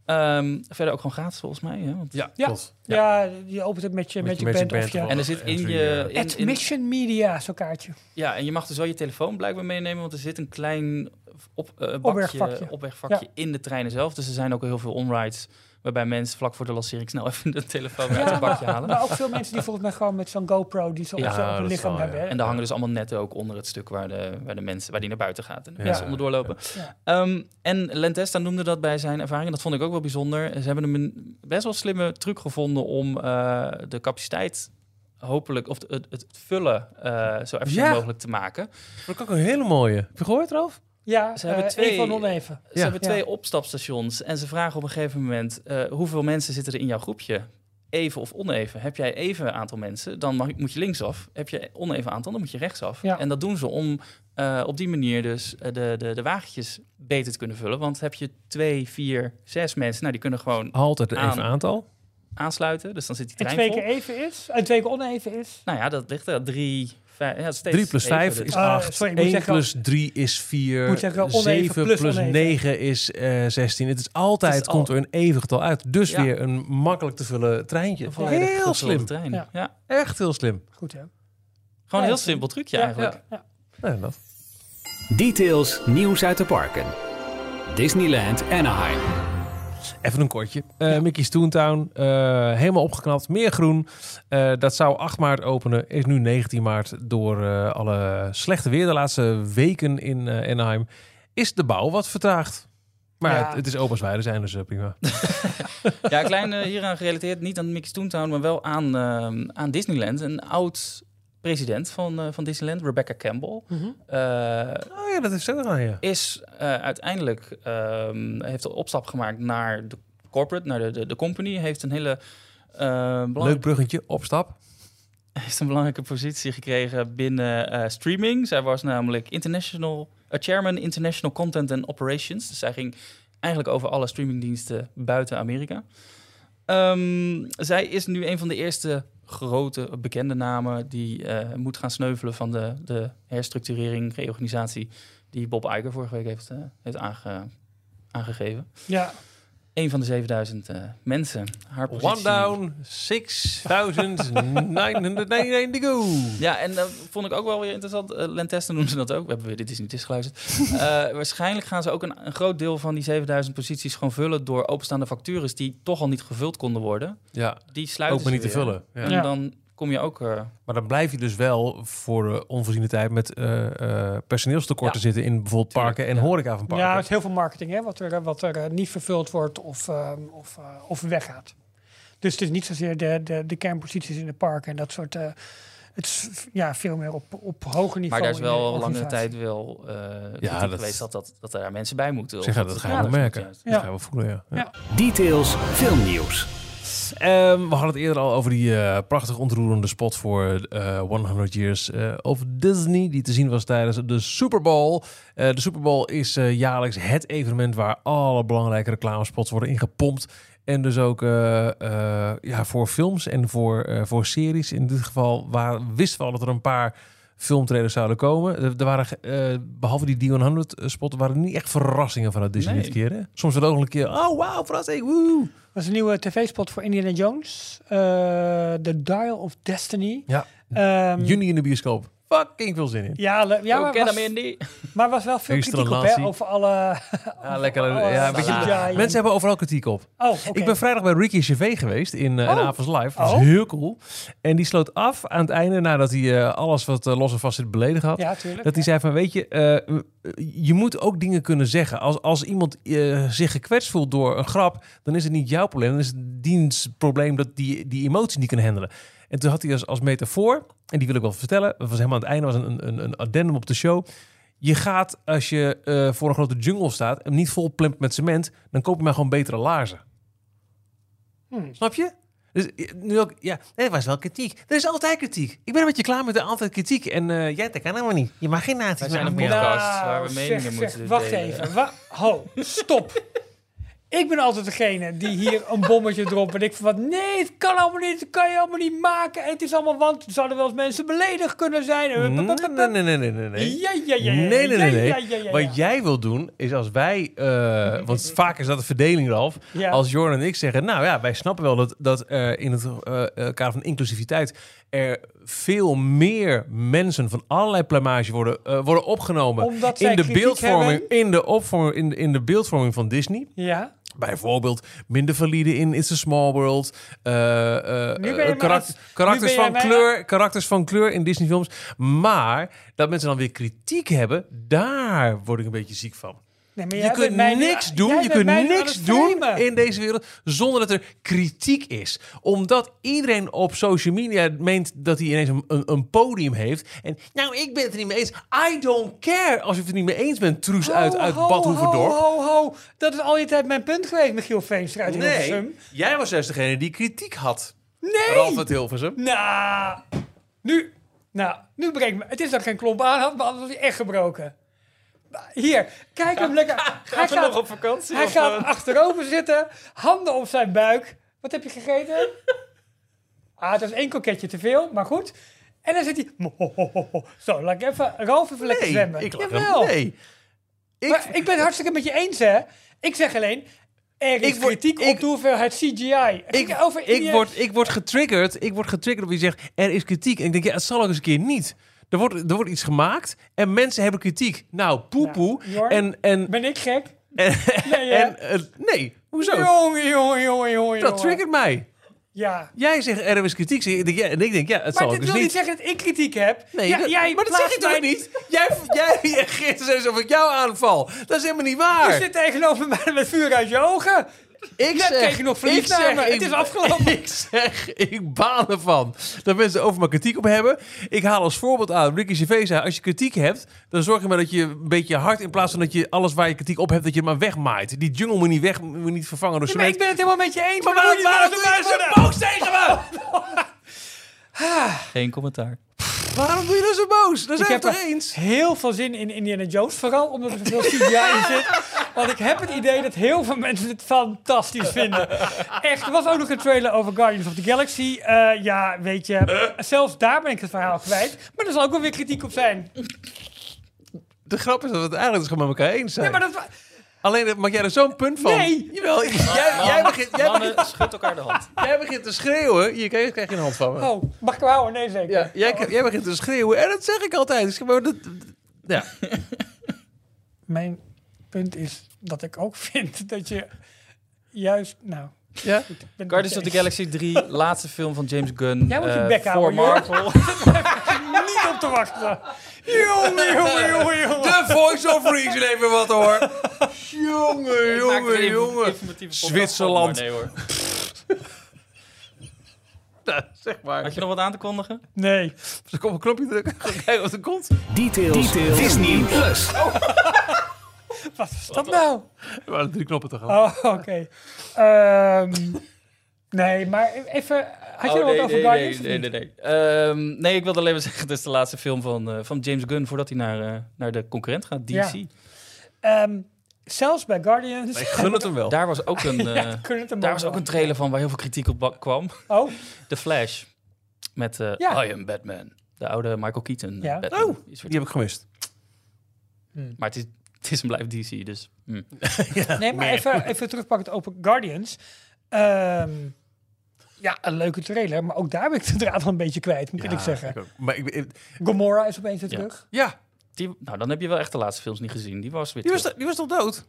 Ehm, verder ook gewoon gratis volgens mij. Hè? Want-
Ja,
Ja, ja. je opent het met je
Met je
Magic, Band, of je...
En er zit in je... In, in-
Admission Media, zo'n kaartje.
ja, en je mag dus wel je telefoon blijkbaar meenemen, want er zit een klein op, eh, bakje,
Opbergvakje.
opbergvakje in de treinen zelf. Dus er zijn ook heel veel onrides waarbij mensen vlak voor de lancering snel even de telefoon uit het bakje
maar,
halen.
maar ook veel mensen die volgens mij gewoon met zo'n GoPro die ze op,
Ja,
zo op hun lichaam hebben.
En daar hangen dus allemaal netten ook onder het stuk waar de, waar de mensen, waar die naar buiten gaat en de
Ja.
mensen onderdoor lopen.
Ja.
Ehm, en Lentesta noemde dat bij zijn ervaring. Dat vond ik ook wel bijzonder. Ze hebben een best wel slimme truc gevonden om eh, de capaciteit hopelijk, of het, het vullen eh, zo efficiënt
Ja.
mogelijk te maken.
Dat is ook een hele mooie. Heb je gehoord erover?
Ja,
Ze hebben
eh,
twee-
even oneven.
Ze
Ja.
hebben twee
Ja.
opstapstations en ze vragen op een gegeven moment eh, hoeveel mensen zitten er in jouw groepje? Even of oneven. Heb jij even aantal mensen, dan mag, moet je linksaf. Heb je oneven aantal, dan moet je rechtsaf.
Ja.
En dat doen ze om eh, op die manier dus de, de, de wagentjes beter te kunnen vullen. Want heb je twee, vier, zes mensen, nou die kunnen gewoon
Altijd een
Aan.
even aantal.
aansluiten. Dus dan zit die
En
trein
twee
vol.
keer even is, en twee keer oneven is.
Nou ja, dat ligt er. Drie, vijf, ja, steeds
3 plus
even,
5
dus-
is
Ah,
8.
sorry, ik moet
1
zeggen-
plus 3 is 4.
Moet zeggen, oneven
7
plus
plus
oneven.
9 is eh 16. Het is altijd,
Het is al-
komt er een even getal uit. Dus
Ja.
weer een makkelijk te vullen treintje. Heel
gevulde
slim.
Trein.
Ja.
Ja.
Echt heel slim.
Goed hè?
Gewoon
Ja,
een heel simpel trucje
Ja,
eigenlijk.
ja.
Nee, dat.
Details, nieuws uit de parken. Disneyland Anaheim.
Even een kortje. Eh, Mickey's Toontown, eh, helemaal opgeknapt, meer groen. Eh, dat zou 8 maart openen, is nu 19 maart. Door alle slechte weer de laatste weken in Anaheim is de bouw wat vertraagd. Maar
Ja.
het, het is opa's zijn, dus prima.
Ja, klein hieraan gerelateerd, niet aan Mickey's Toontown, maar wel aan, aan Disneyland. Een oud president van, eh, van Disneyland, Rebecca Campbell,
Oh ja, dat is ook aan je.
is eh, uiteindelijk, ehm, heeft een opstap gemaakt naar de corporate, naar de, de, de company. Heeft een hele eh,
Leuk bruggetje, opstap.
heeft een belangrijke positie gekregen binnen eh, streaming. Zij was namelijk international, chairman International Content and Operations. Dus zij ging eigenlijk over alle streamingdiensten buiten Amerika. Ehm, zij is nu een van de eerste grote bekende namen die eh, moet gaan sneuvelen van de, de herstructurering, reorganisatie die Bob Iger vorige week heeft, eh, heeft aange- aangegeven.
Ja,
Een van de 7000 eh, mensen. Haar positie...
One down, 6,999 to go.
Ja, en dat vond ik ook wel weer interessant. Uh, Lentesten noemen ze dat ook. We hebben weer dit is niet is geluisterd. Eh, waarschijnlijk gaan ze ook een, een groot deel van die 7000 posities gewoon vullen door openstaande vactures die toch al niet gevuld konden worden.
Ja,
Die sluiten
ook maar
ze
niet te vullen. Ja.
En dan kom je ook. eh,
Maar dan blijf je dus wel voor de onvoorziene tijd met eh, eh, personeelstekorten
Ja.
zitten in bijvoorbeeld parken en
ja.
horeca van parken.
ja, het is heel veel marketing hè, wat er, wat er niet vervuld wordt of, ehm, of, eh, of weggaat. Dus het is niet zozeer de, de, de kernposities in de parken en dat soort. eh, het is ja, veel meer op, op hoger niveau.
maar daar is wel langere
organisatie.
tijd wel uh,
Ja,
dat
dat-
geweest dat, dat, dat er daar mensen bij moeten.
Zeg,
dat
dat
het
ga je wel
anders
merken.
moet,
Dat
Ja.
ga je wel voelen, ja. ja.
Ja.
Details, filmnieuws.
Ehm, we hadden het eerder al over die eh, prachtig ontroerende spot voor eh 100 Years eh, of Disney, die te zien was tijdens de Super Bowl. De Super Bowl is jaarlijks het evenement waar alle belangrijke reclamespots worden ingepompt. En dus ook ja, voor films en voor, voor series. In dit geval waar, wisten we al dat er een paar filmtrailers zouden komen. Er, er waren, eh, behalve die D100 spot, waren er niet echt verrassingen vanuit Disney
Nee.
dit keer. Hè? Soms wel ook een keer, oh wauw, verrassing, woe.
Dat is een nieuwe tv-spot voor Indiana Jones. eh The Dial of Destiny.
Ja,
Ehm,
juni in de bioscoop. Fucking veel zin in.
Ja, le- ja maar, was,
'em, Indy.
maar was wel veel kritiek op, hè? Over alle...
Ja, lekker.
alle
Ja, weet je,
CGI en-
mensen hebben overal kritiek op.
Oh.
Ik ben vrijdag bij Ricky Gervais geweest in, uh, in
Oh.
Avonds Live. Dat was
Oh.
heel cool. En die sloot af aan het einde, nadat hij eh, alles wat eh, los en vast zit beledigd had.
Ja, tuurlijk.
Dat hij zei van, weet je, eh, je moet ook dingen kunnen zeggen. Als, als iemand zich gekwetst voelt door een grap, dan is het niet jouw probleem. Dan is het diens probleem dat die, die emotie niet kunnen handelen. En toen had hij als, als metafoor, en die wil ik wel vertellen, dat was helemaal aan het einde, was een, een, een addendum op de show. Je gaat, als je eh, voor een grote jungle staat en niet vol plempt met cement, dan koop je maar gewoon betere laarzen.
Hmm.
Snap je? Dus eh, nu ook, ja, er was wel kritiek. Er is altijd kritiek. Ik ben een beetje klaar met de altijd kritiek. En eh jij, dat kan helemaal niet. Je mag geen nazi's
zijn
meer
een
afbeelden.
podcast waar we meningen
zeg,
moeten
zeg, wacht
delen.
even. Wa ho, stop. Ik ben altijd degene die hier een bommetje dropt. En ik van, wat, nee, het kan allemaal niet. Dat kan je allemaal niet maken. En het is allemaal, want er zouden wel eens mensen beledigd kunnen zijn.
Nee, nee, nee, nee, nee, nee.
Ja, ja, ja,
Nee, nee, nee. Wat jij wil doen, is als wij... eh, want vaak is dat de verdeling, Ralf.
Ja.
Als Jorn en ik zeggen... Nou ja, wij snappen wel dat, dat er in het eh, eh, kader van inclusiviteit... er veel meer mensen van allerlei plumage worden, eh, worden opgenomen...
Omdat
in de beeldvorming,
hebben.
in de, opvorming, in, de, in de beeldvorming van Disney.
Ja.
Bijvoorbeeld minder valide in It's a Small World. eh, eh, eh, karakter- karakters, van kleur, karakters van kleur in Disney-films. Maar dat mensen dan weer kritiek hebben, daar word ik een beetje ziek van.
Nee, maar
Je kunt
mij
niks doen, je kunt niks doen in deze wereld zonder dat er kritiek is. Omdat iedereen op social media meent dat hij ineens een, een, een podium heeft. En nou, ik ben het er niet mee eens. I don't care als je het er niet mee eens bent, Truus
Ho,
uit, uit
ho,
Bad Hoeverdorp.
Ho, ho, ho. Dat is al je tijd mijn punt geweest, Michiel Veenstra uit
Nee,
Hilversum.
jij was juist degene die kritiek had.
Nee!
Ralf uit Hilversum.
Nou, nu, nou, nu breekt me. Het is dat ik geen klomp aan had, maar anders was hij echt gebroken. Hier, kijk hem lekker. Hij
we nog op vakantie,
Hij gaat
eh?
achterover zitten, handen op zijn buik. Wat heb je gegeten? Ah, het is één koketje te veel, maar goed. En dan zit hij. Zo, laat ik even. Ralf even lekker zwemmen.
ik
Jawel.
hem. Nee.
Ik, maar ik ben het hartstikke met je eens, hè? Ik zeg alleen. Er is
Ik word-
kritiek op de hoeveelheid CGI.
Ik,
over
ik, word, ik word getriggerd. Ik word getriggerd op wie zegt er is kritiek. En ik denk, ja, het zal ook eens een keer niet. Er wordt, er wordt iets gemaakt en mensen hebben kritiek. Nou, poepoe. En, en,
Ben ik gek?
en,
Nee, hè?
en, eh, nee, hoezo?
Jongen, jongen, jongen, jongen.
Dat triggert mij.
Ja.
Jij zegt er is kritiek. En ik denk, ja, het
Maar
zal ook
dit
eens
wil
niet.
niet zeggen dat ik kritiek heb.
Nee,
Ja,
dat-
jij
maar dat zeg
plaatst
toch niet? Jij, jij reageert steeds of ik jou aanval. Dat is helemaal niet waar.
Je zit tegenover mij met vuur uit je ogen.
Ik
Net
zeg,
kreeg je nog verliefd
zeg,
me.
ik-
Het is afgelopen.
Ik zeg, ik baan ervan dat mensen over me kritiek op hebben. Ik haal als voorbeeld aan, Ricky Gervais zei, als je kritiek hebt, dan zorg je maar dat je een beetje hard, in plaats van dat je alles waar je kritiek op hebt, dat je het maar wegmaait. Die jungle moet niet weg, moet niet vervangen door
maar ik ben het helemaal met je eens.
Maar waarom, waarom doe je zo boos tegen me?
Geen commentaar.
Waarom doe je nou zo boos? Daar
Ik
zijn we
heb
het toch
er
eens?
heel veel zin in Indiana Jones. Vooral omdat er zoveel CGI in zit. Want ik heb het idee dat heel veel mensen het fantastisch vinden. Echt, er was ook nog een trailer over Guardians of the Galaxy. Eh, ja, weet je, zelfs daar ben ik het verhaal kwijt. Maar er zal ook wel weer kritiek op zijn.
De grap is dat we het eigenlijk dus gewoon met elkaar eens zijn.
Nee, maar dat...
Alleen maak jij er zo'n punt van.
Nee.
Jawel, jij, jij, begint, jij,
Mannen,
begint,
schud elkaar de hand.
jij begint te schreeuwen. Hier, krijg, krijg je een hand van me.
Oh, mag ik hem houden? Nee, zeker.
Ja, jij, jij begint te schreeuwen en dat zeg ik altijd. Dus gewoon dat, ja.
Mijn punt is dat ik ook vind dat je juist... Nou,
Ja?
Guardians of the. Galaxy 3, laatste film van James Gunn.
Jij moet je
eh,
bek
voor. Marvel.
Niet op te wachten. Jongen, jongen, jongen, jongen.
De voice of reason even wat hoor. Jongen, jongen, jongen. Zwitserland.
Nee hoor.
Nou, zeg maar.
Had je nog wat aan te kondigen?
Nee.
Dus ik op een knopje drukken. Kijken wat er komt.
Details, Disney Plus.
Wat is dat nou?
Er waren drie knoppen te gaan.
Oh, oké. Ehm, nee, maar even... Had je
Oh,
nog
nee,
wat over
nee,
Guardians?
Nee, nee, nee. nee. Ehm, nee, ik wilde alleen maar zeggen, het is de laatste film van, eh, van James Gunn voordat hij naar, eh, naar de concurrent gaat, DC.
Ja. Ehm, zelfs bij Guardians...
Ik gun het hem wel.
Daar was ook een, eh,
Ja,
daar
ook
was ook een trailer van waar heel veel kritiek op kwam.
Oh,
The Flash. Met eh
Ja.
I Am Batman. De oude Michael Keaton.
Ja.
Batman.
Oh,
Die
heb ik gemist.
Maar het is, het is en blijft DC, dus... hm.
nee, maar even, even terugpakken op Guardians. Ehm, Ja, een leuke trailer, maar ook daar ben ik de draad wel een beetje kwijt, moet ik zeggen.
ik ook. Maar ik, ik-
Gomorra is opeens weer
Ja.
terug.
ja,
Die, nou, dan heb je wel echt de laatste films niet gezien. Die was weer
die was, die was toch dood?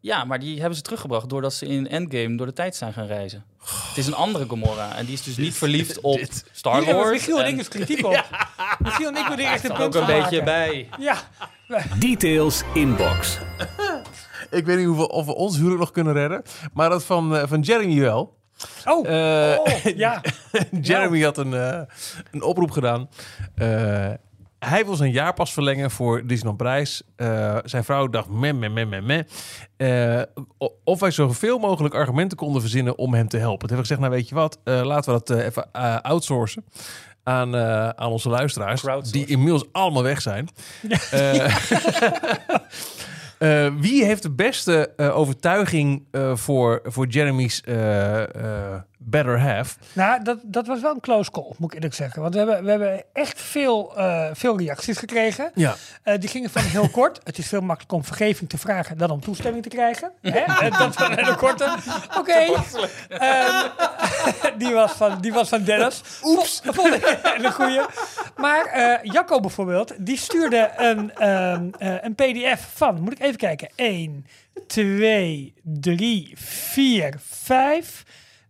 Ja, maar die hebben ze teruggebracht doordat ze in Endgame door de tijd zijn gaan reizen. Het is een andere Gomorra en die is dus niet verliefd op Star Wars.
Michiel en
en-
ik dus kritiek op. Michiel en ik er echt een punt
ook een beetje bij.
Ja,
Details inbox.
Ik weet niet hoeveel, of we ons huwelijk nog kunnen redden. Maar dat van, eh, van Jeremy wel.
Oh,
Eh,
oh, ja.
Jeremy had een, eh, een oproep gedaan. Eh, hij wil zijn jaarpas verlengen voor Disneyland Prijs. Zijn vrouw dacht, meh, meh, meh, meh, meh. Eh, of wij zoveel mogelijk argumenten konden verzinnen om hem te helpen. Toen hebben we gezegd, nou weet je wat, laten we dat even outsourcen. Aan, aan onze luisteraars, die inmiddels allemaal weg zijn. Eh, eh, wie heeft de beste eh, overtuiging eh, voor, voor Jeremy's eh, eh, better half?
Nou, dat, dat was wel een close call, moet ik eerlijk zeggen. Want we hebben, we hebben echt veel, eh, veel reacties gekregen.
Ja.
Eh, die gingen van heel kort. Het is veel makkelijker om vergeving te vragen dan om toestemming te krijgen. Hè? Dat een hele korte. Oké. Ehm, die, was van, die was van Dennis. Oeps. Vond ik een goeie. Maar eh, Jacco bijvoorbeeld, die stuurde een, ehm, eh, een pdf van, moet ik even kijken, 1, 2, 3, 4, 5,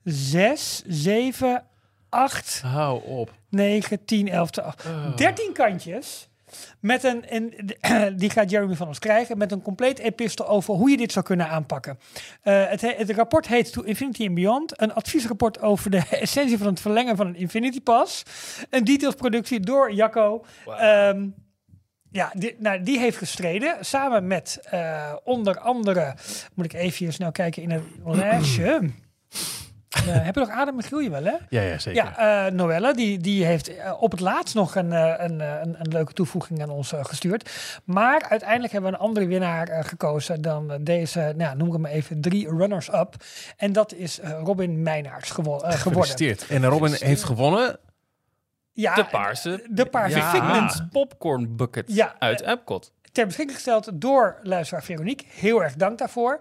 6, 7, 8,
Hou op.
9, 10, 11, 12, 13 kantjes. Met een, die gaat Jeremy van ons krijgen. Met een compleet epistel over hoe je dit zou kunnen aanpakken. Eh, het, he- het rapport heet To Infinity and Beyond. Een adviesrapport over de essentie van het verlengen van een Infinity Pass. Een detailsproductie door Jacco. Ehm, ja, die, nou, die heeft gestreden. Samen met eh, onder andere. Moet ik even hier snel kijken in het lijstje. Eh, heb je nog Adam Michiel je wel, hè?
Ja, ja, zeker.
Ja, eh Noelle, die, die heeft eh, op het laatst nog een, een, een, een leuke toevoeging aan ons gestuurd. Maar uiteindelijk hebben we een andere winnaar gekozen dan deze, nou, noem ik hem even, drie runners-up. En dat is Robin Meijnaerts gewo- geworden.
Gefeliciteerd. En Robin heeft gewonnen.
Ja,
de paarse,
de paarse
ja. Popcorn bucket
Ja,
uit Epcot.
ter beschikking gesteld door luisteraar Veronique. Heel erg dank daarvoor.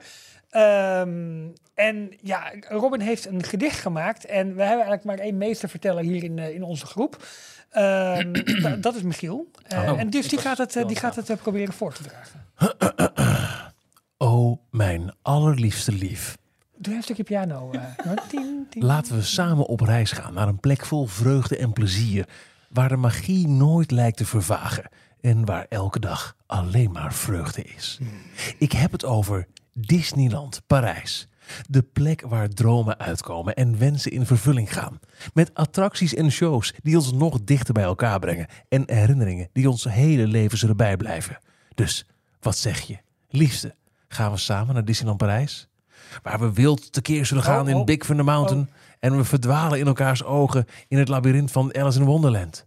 Ehm, en ja, Robin heeft een gedicht gemaakt. En we hebben eigenlijk maar één meesterverteller hier in, eh, in onze groep. Ehm, da- dat is Michiel. Eh,
Oh,
en dus
ik
die gaat het, eh, die gaat het eh, proberen voor te dragen.
Oh, mijn allerliefste lief.
Doe een stukje piano. eh. Tien, tien.
Laten we samen op reis gaan naar een plek vol vreugde en plezier. Waar de magie nooit lijkt te vervagen. En waar elke dag alleen maar vreugde is. Ik heb het over Disneyland Parijs. De plek waar dromen uitkomen en wensen in vervulling gaan. Met attracties en shows die ons nog dichter bij elkaar brengen. En herinneringen die ons hele leven zullen bijblijven. Dus, wat zeg je? Liefste, gaan we samen naar Disneyland Parijs? Waar we wild tekeer zullen gaan
Oh,
in
oh.
Big Thunder Mountain. En we verdwalen in elkaars ogen in het labyrint van Alice in Wonderland.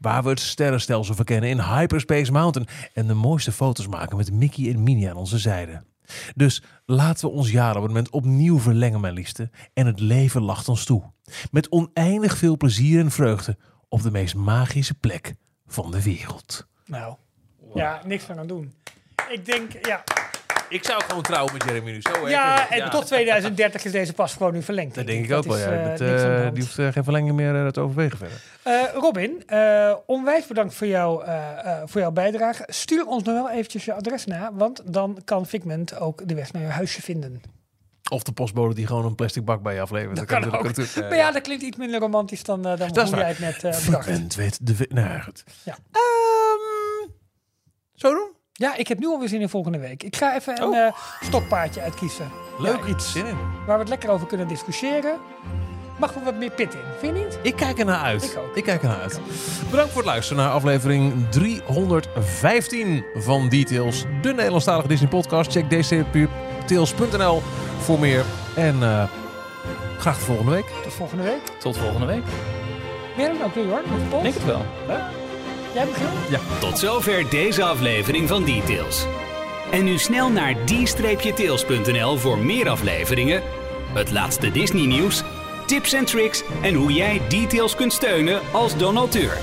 Waar we het sterrenstelsel verkennen in Hyperspace Mountain. En de mooiste foto's maken met Mickey en Minnie aan onze zijde. Dus laten we ons jaarabonnement opnieuw verlengen, mijn liefste. En het leven lacht ons toe. Met oneindig veel plezier en vreugde op de meest magische plek van de wereld.
Nou, ja, niks aan doen. Ik denk, ja.
Ik zou gewoon trouwen met Jeremy nu. Zo
Ja, en tot 2030 is deze pas gewoon nu verlengd.
Dat denk ik ook wel. Ja.
eh,
Dat, eh, die hoeft eh, geen verlenging meer te overwegen verder.
Eh, Robin, eh, onwijs bedankt voor, jou, eh, eh, voor jouw bijdrage. Stuur ons nog wel eventjes je adres na, want dan kan Figment ook de weg naar je huisje vinden.
Of de postbode die gewoon een plastic bak bij je aflevert.
Dat kan ook.
natuurlijk,
maar ja, dat klinkt iets minder romantisch dan, dan
Dat
hoe jij het net bracht.
Figment weet de... Nou ja, goed.
Ja.
Ehm, zo doen?
Ja, ik heb nu alweer zin in volgende week. Ik ga even een eh, stokpaardje uitkiezen.
Leuk,
Ja, iets
zin in.
waar we het lekker over kunnen discussiëren. Mag er wat meer pit in, vind je niet?
Ik kijk er naar uit.
Ik ook.
Ik kijk er naar uit. Bedankt voor het luisteren naar aflevering 315 van Details. De Nederlandstalige Disney podcast. Check dcptails.nl voor meer. En eh, graag de volgende week.
Tot volgende week.
Tot volgende week.
Ben jij er ook weer hoor, met de?
Denk het wel.
Jij begint?
Ja.
Tot zover deze aflevering van Details. En nu snel naar d-tails.nl voor meer afleveringen, het laatste Disney nieuws, tips en tricks en hoe jij Details kunt steunen als donateur.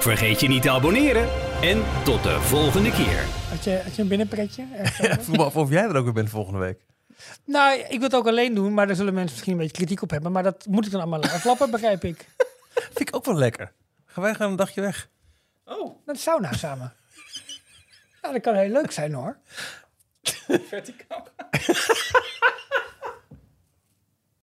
Vergeet je niet te abonneren en tot de volgende keer.
Had je, je een binnenpretje?
voel me af of jij er ook weer bent volgende week.
Nou, ik wil het ook alleen doen, maar daar zullen mensen misschien een beetje kritiek op hebben. Maar dat moet ik dan allemaal lappen, begrijp ik.
Vind ik ook wel lekker. Gaan wij gaan een dagje weg?
Oh. een sauna samen. ja, dat kan heel leuk zijn hoor.
Verticaal.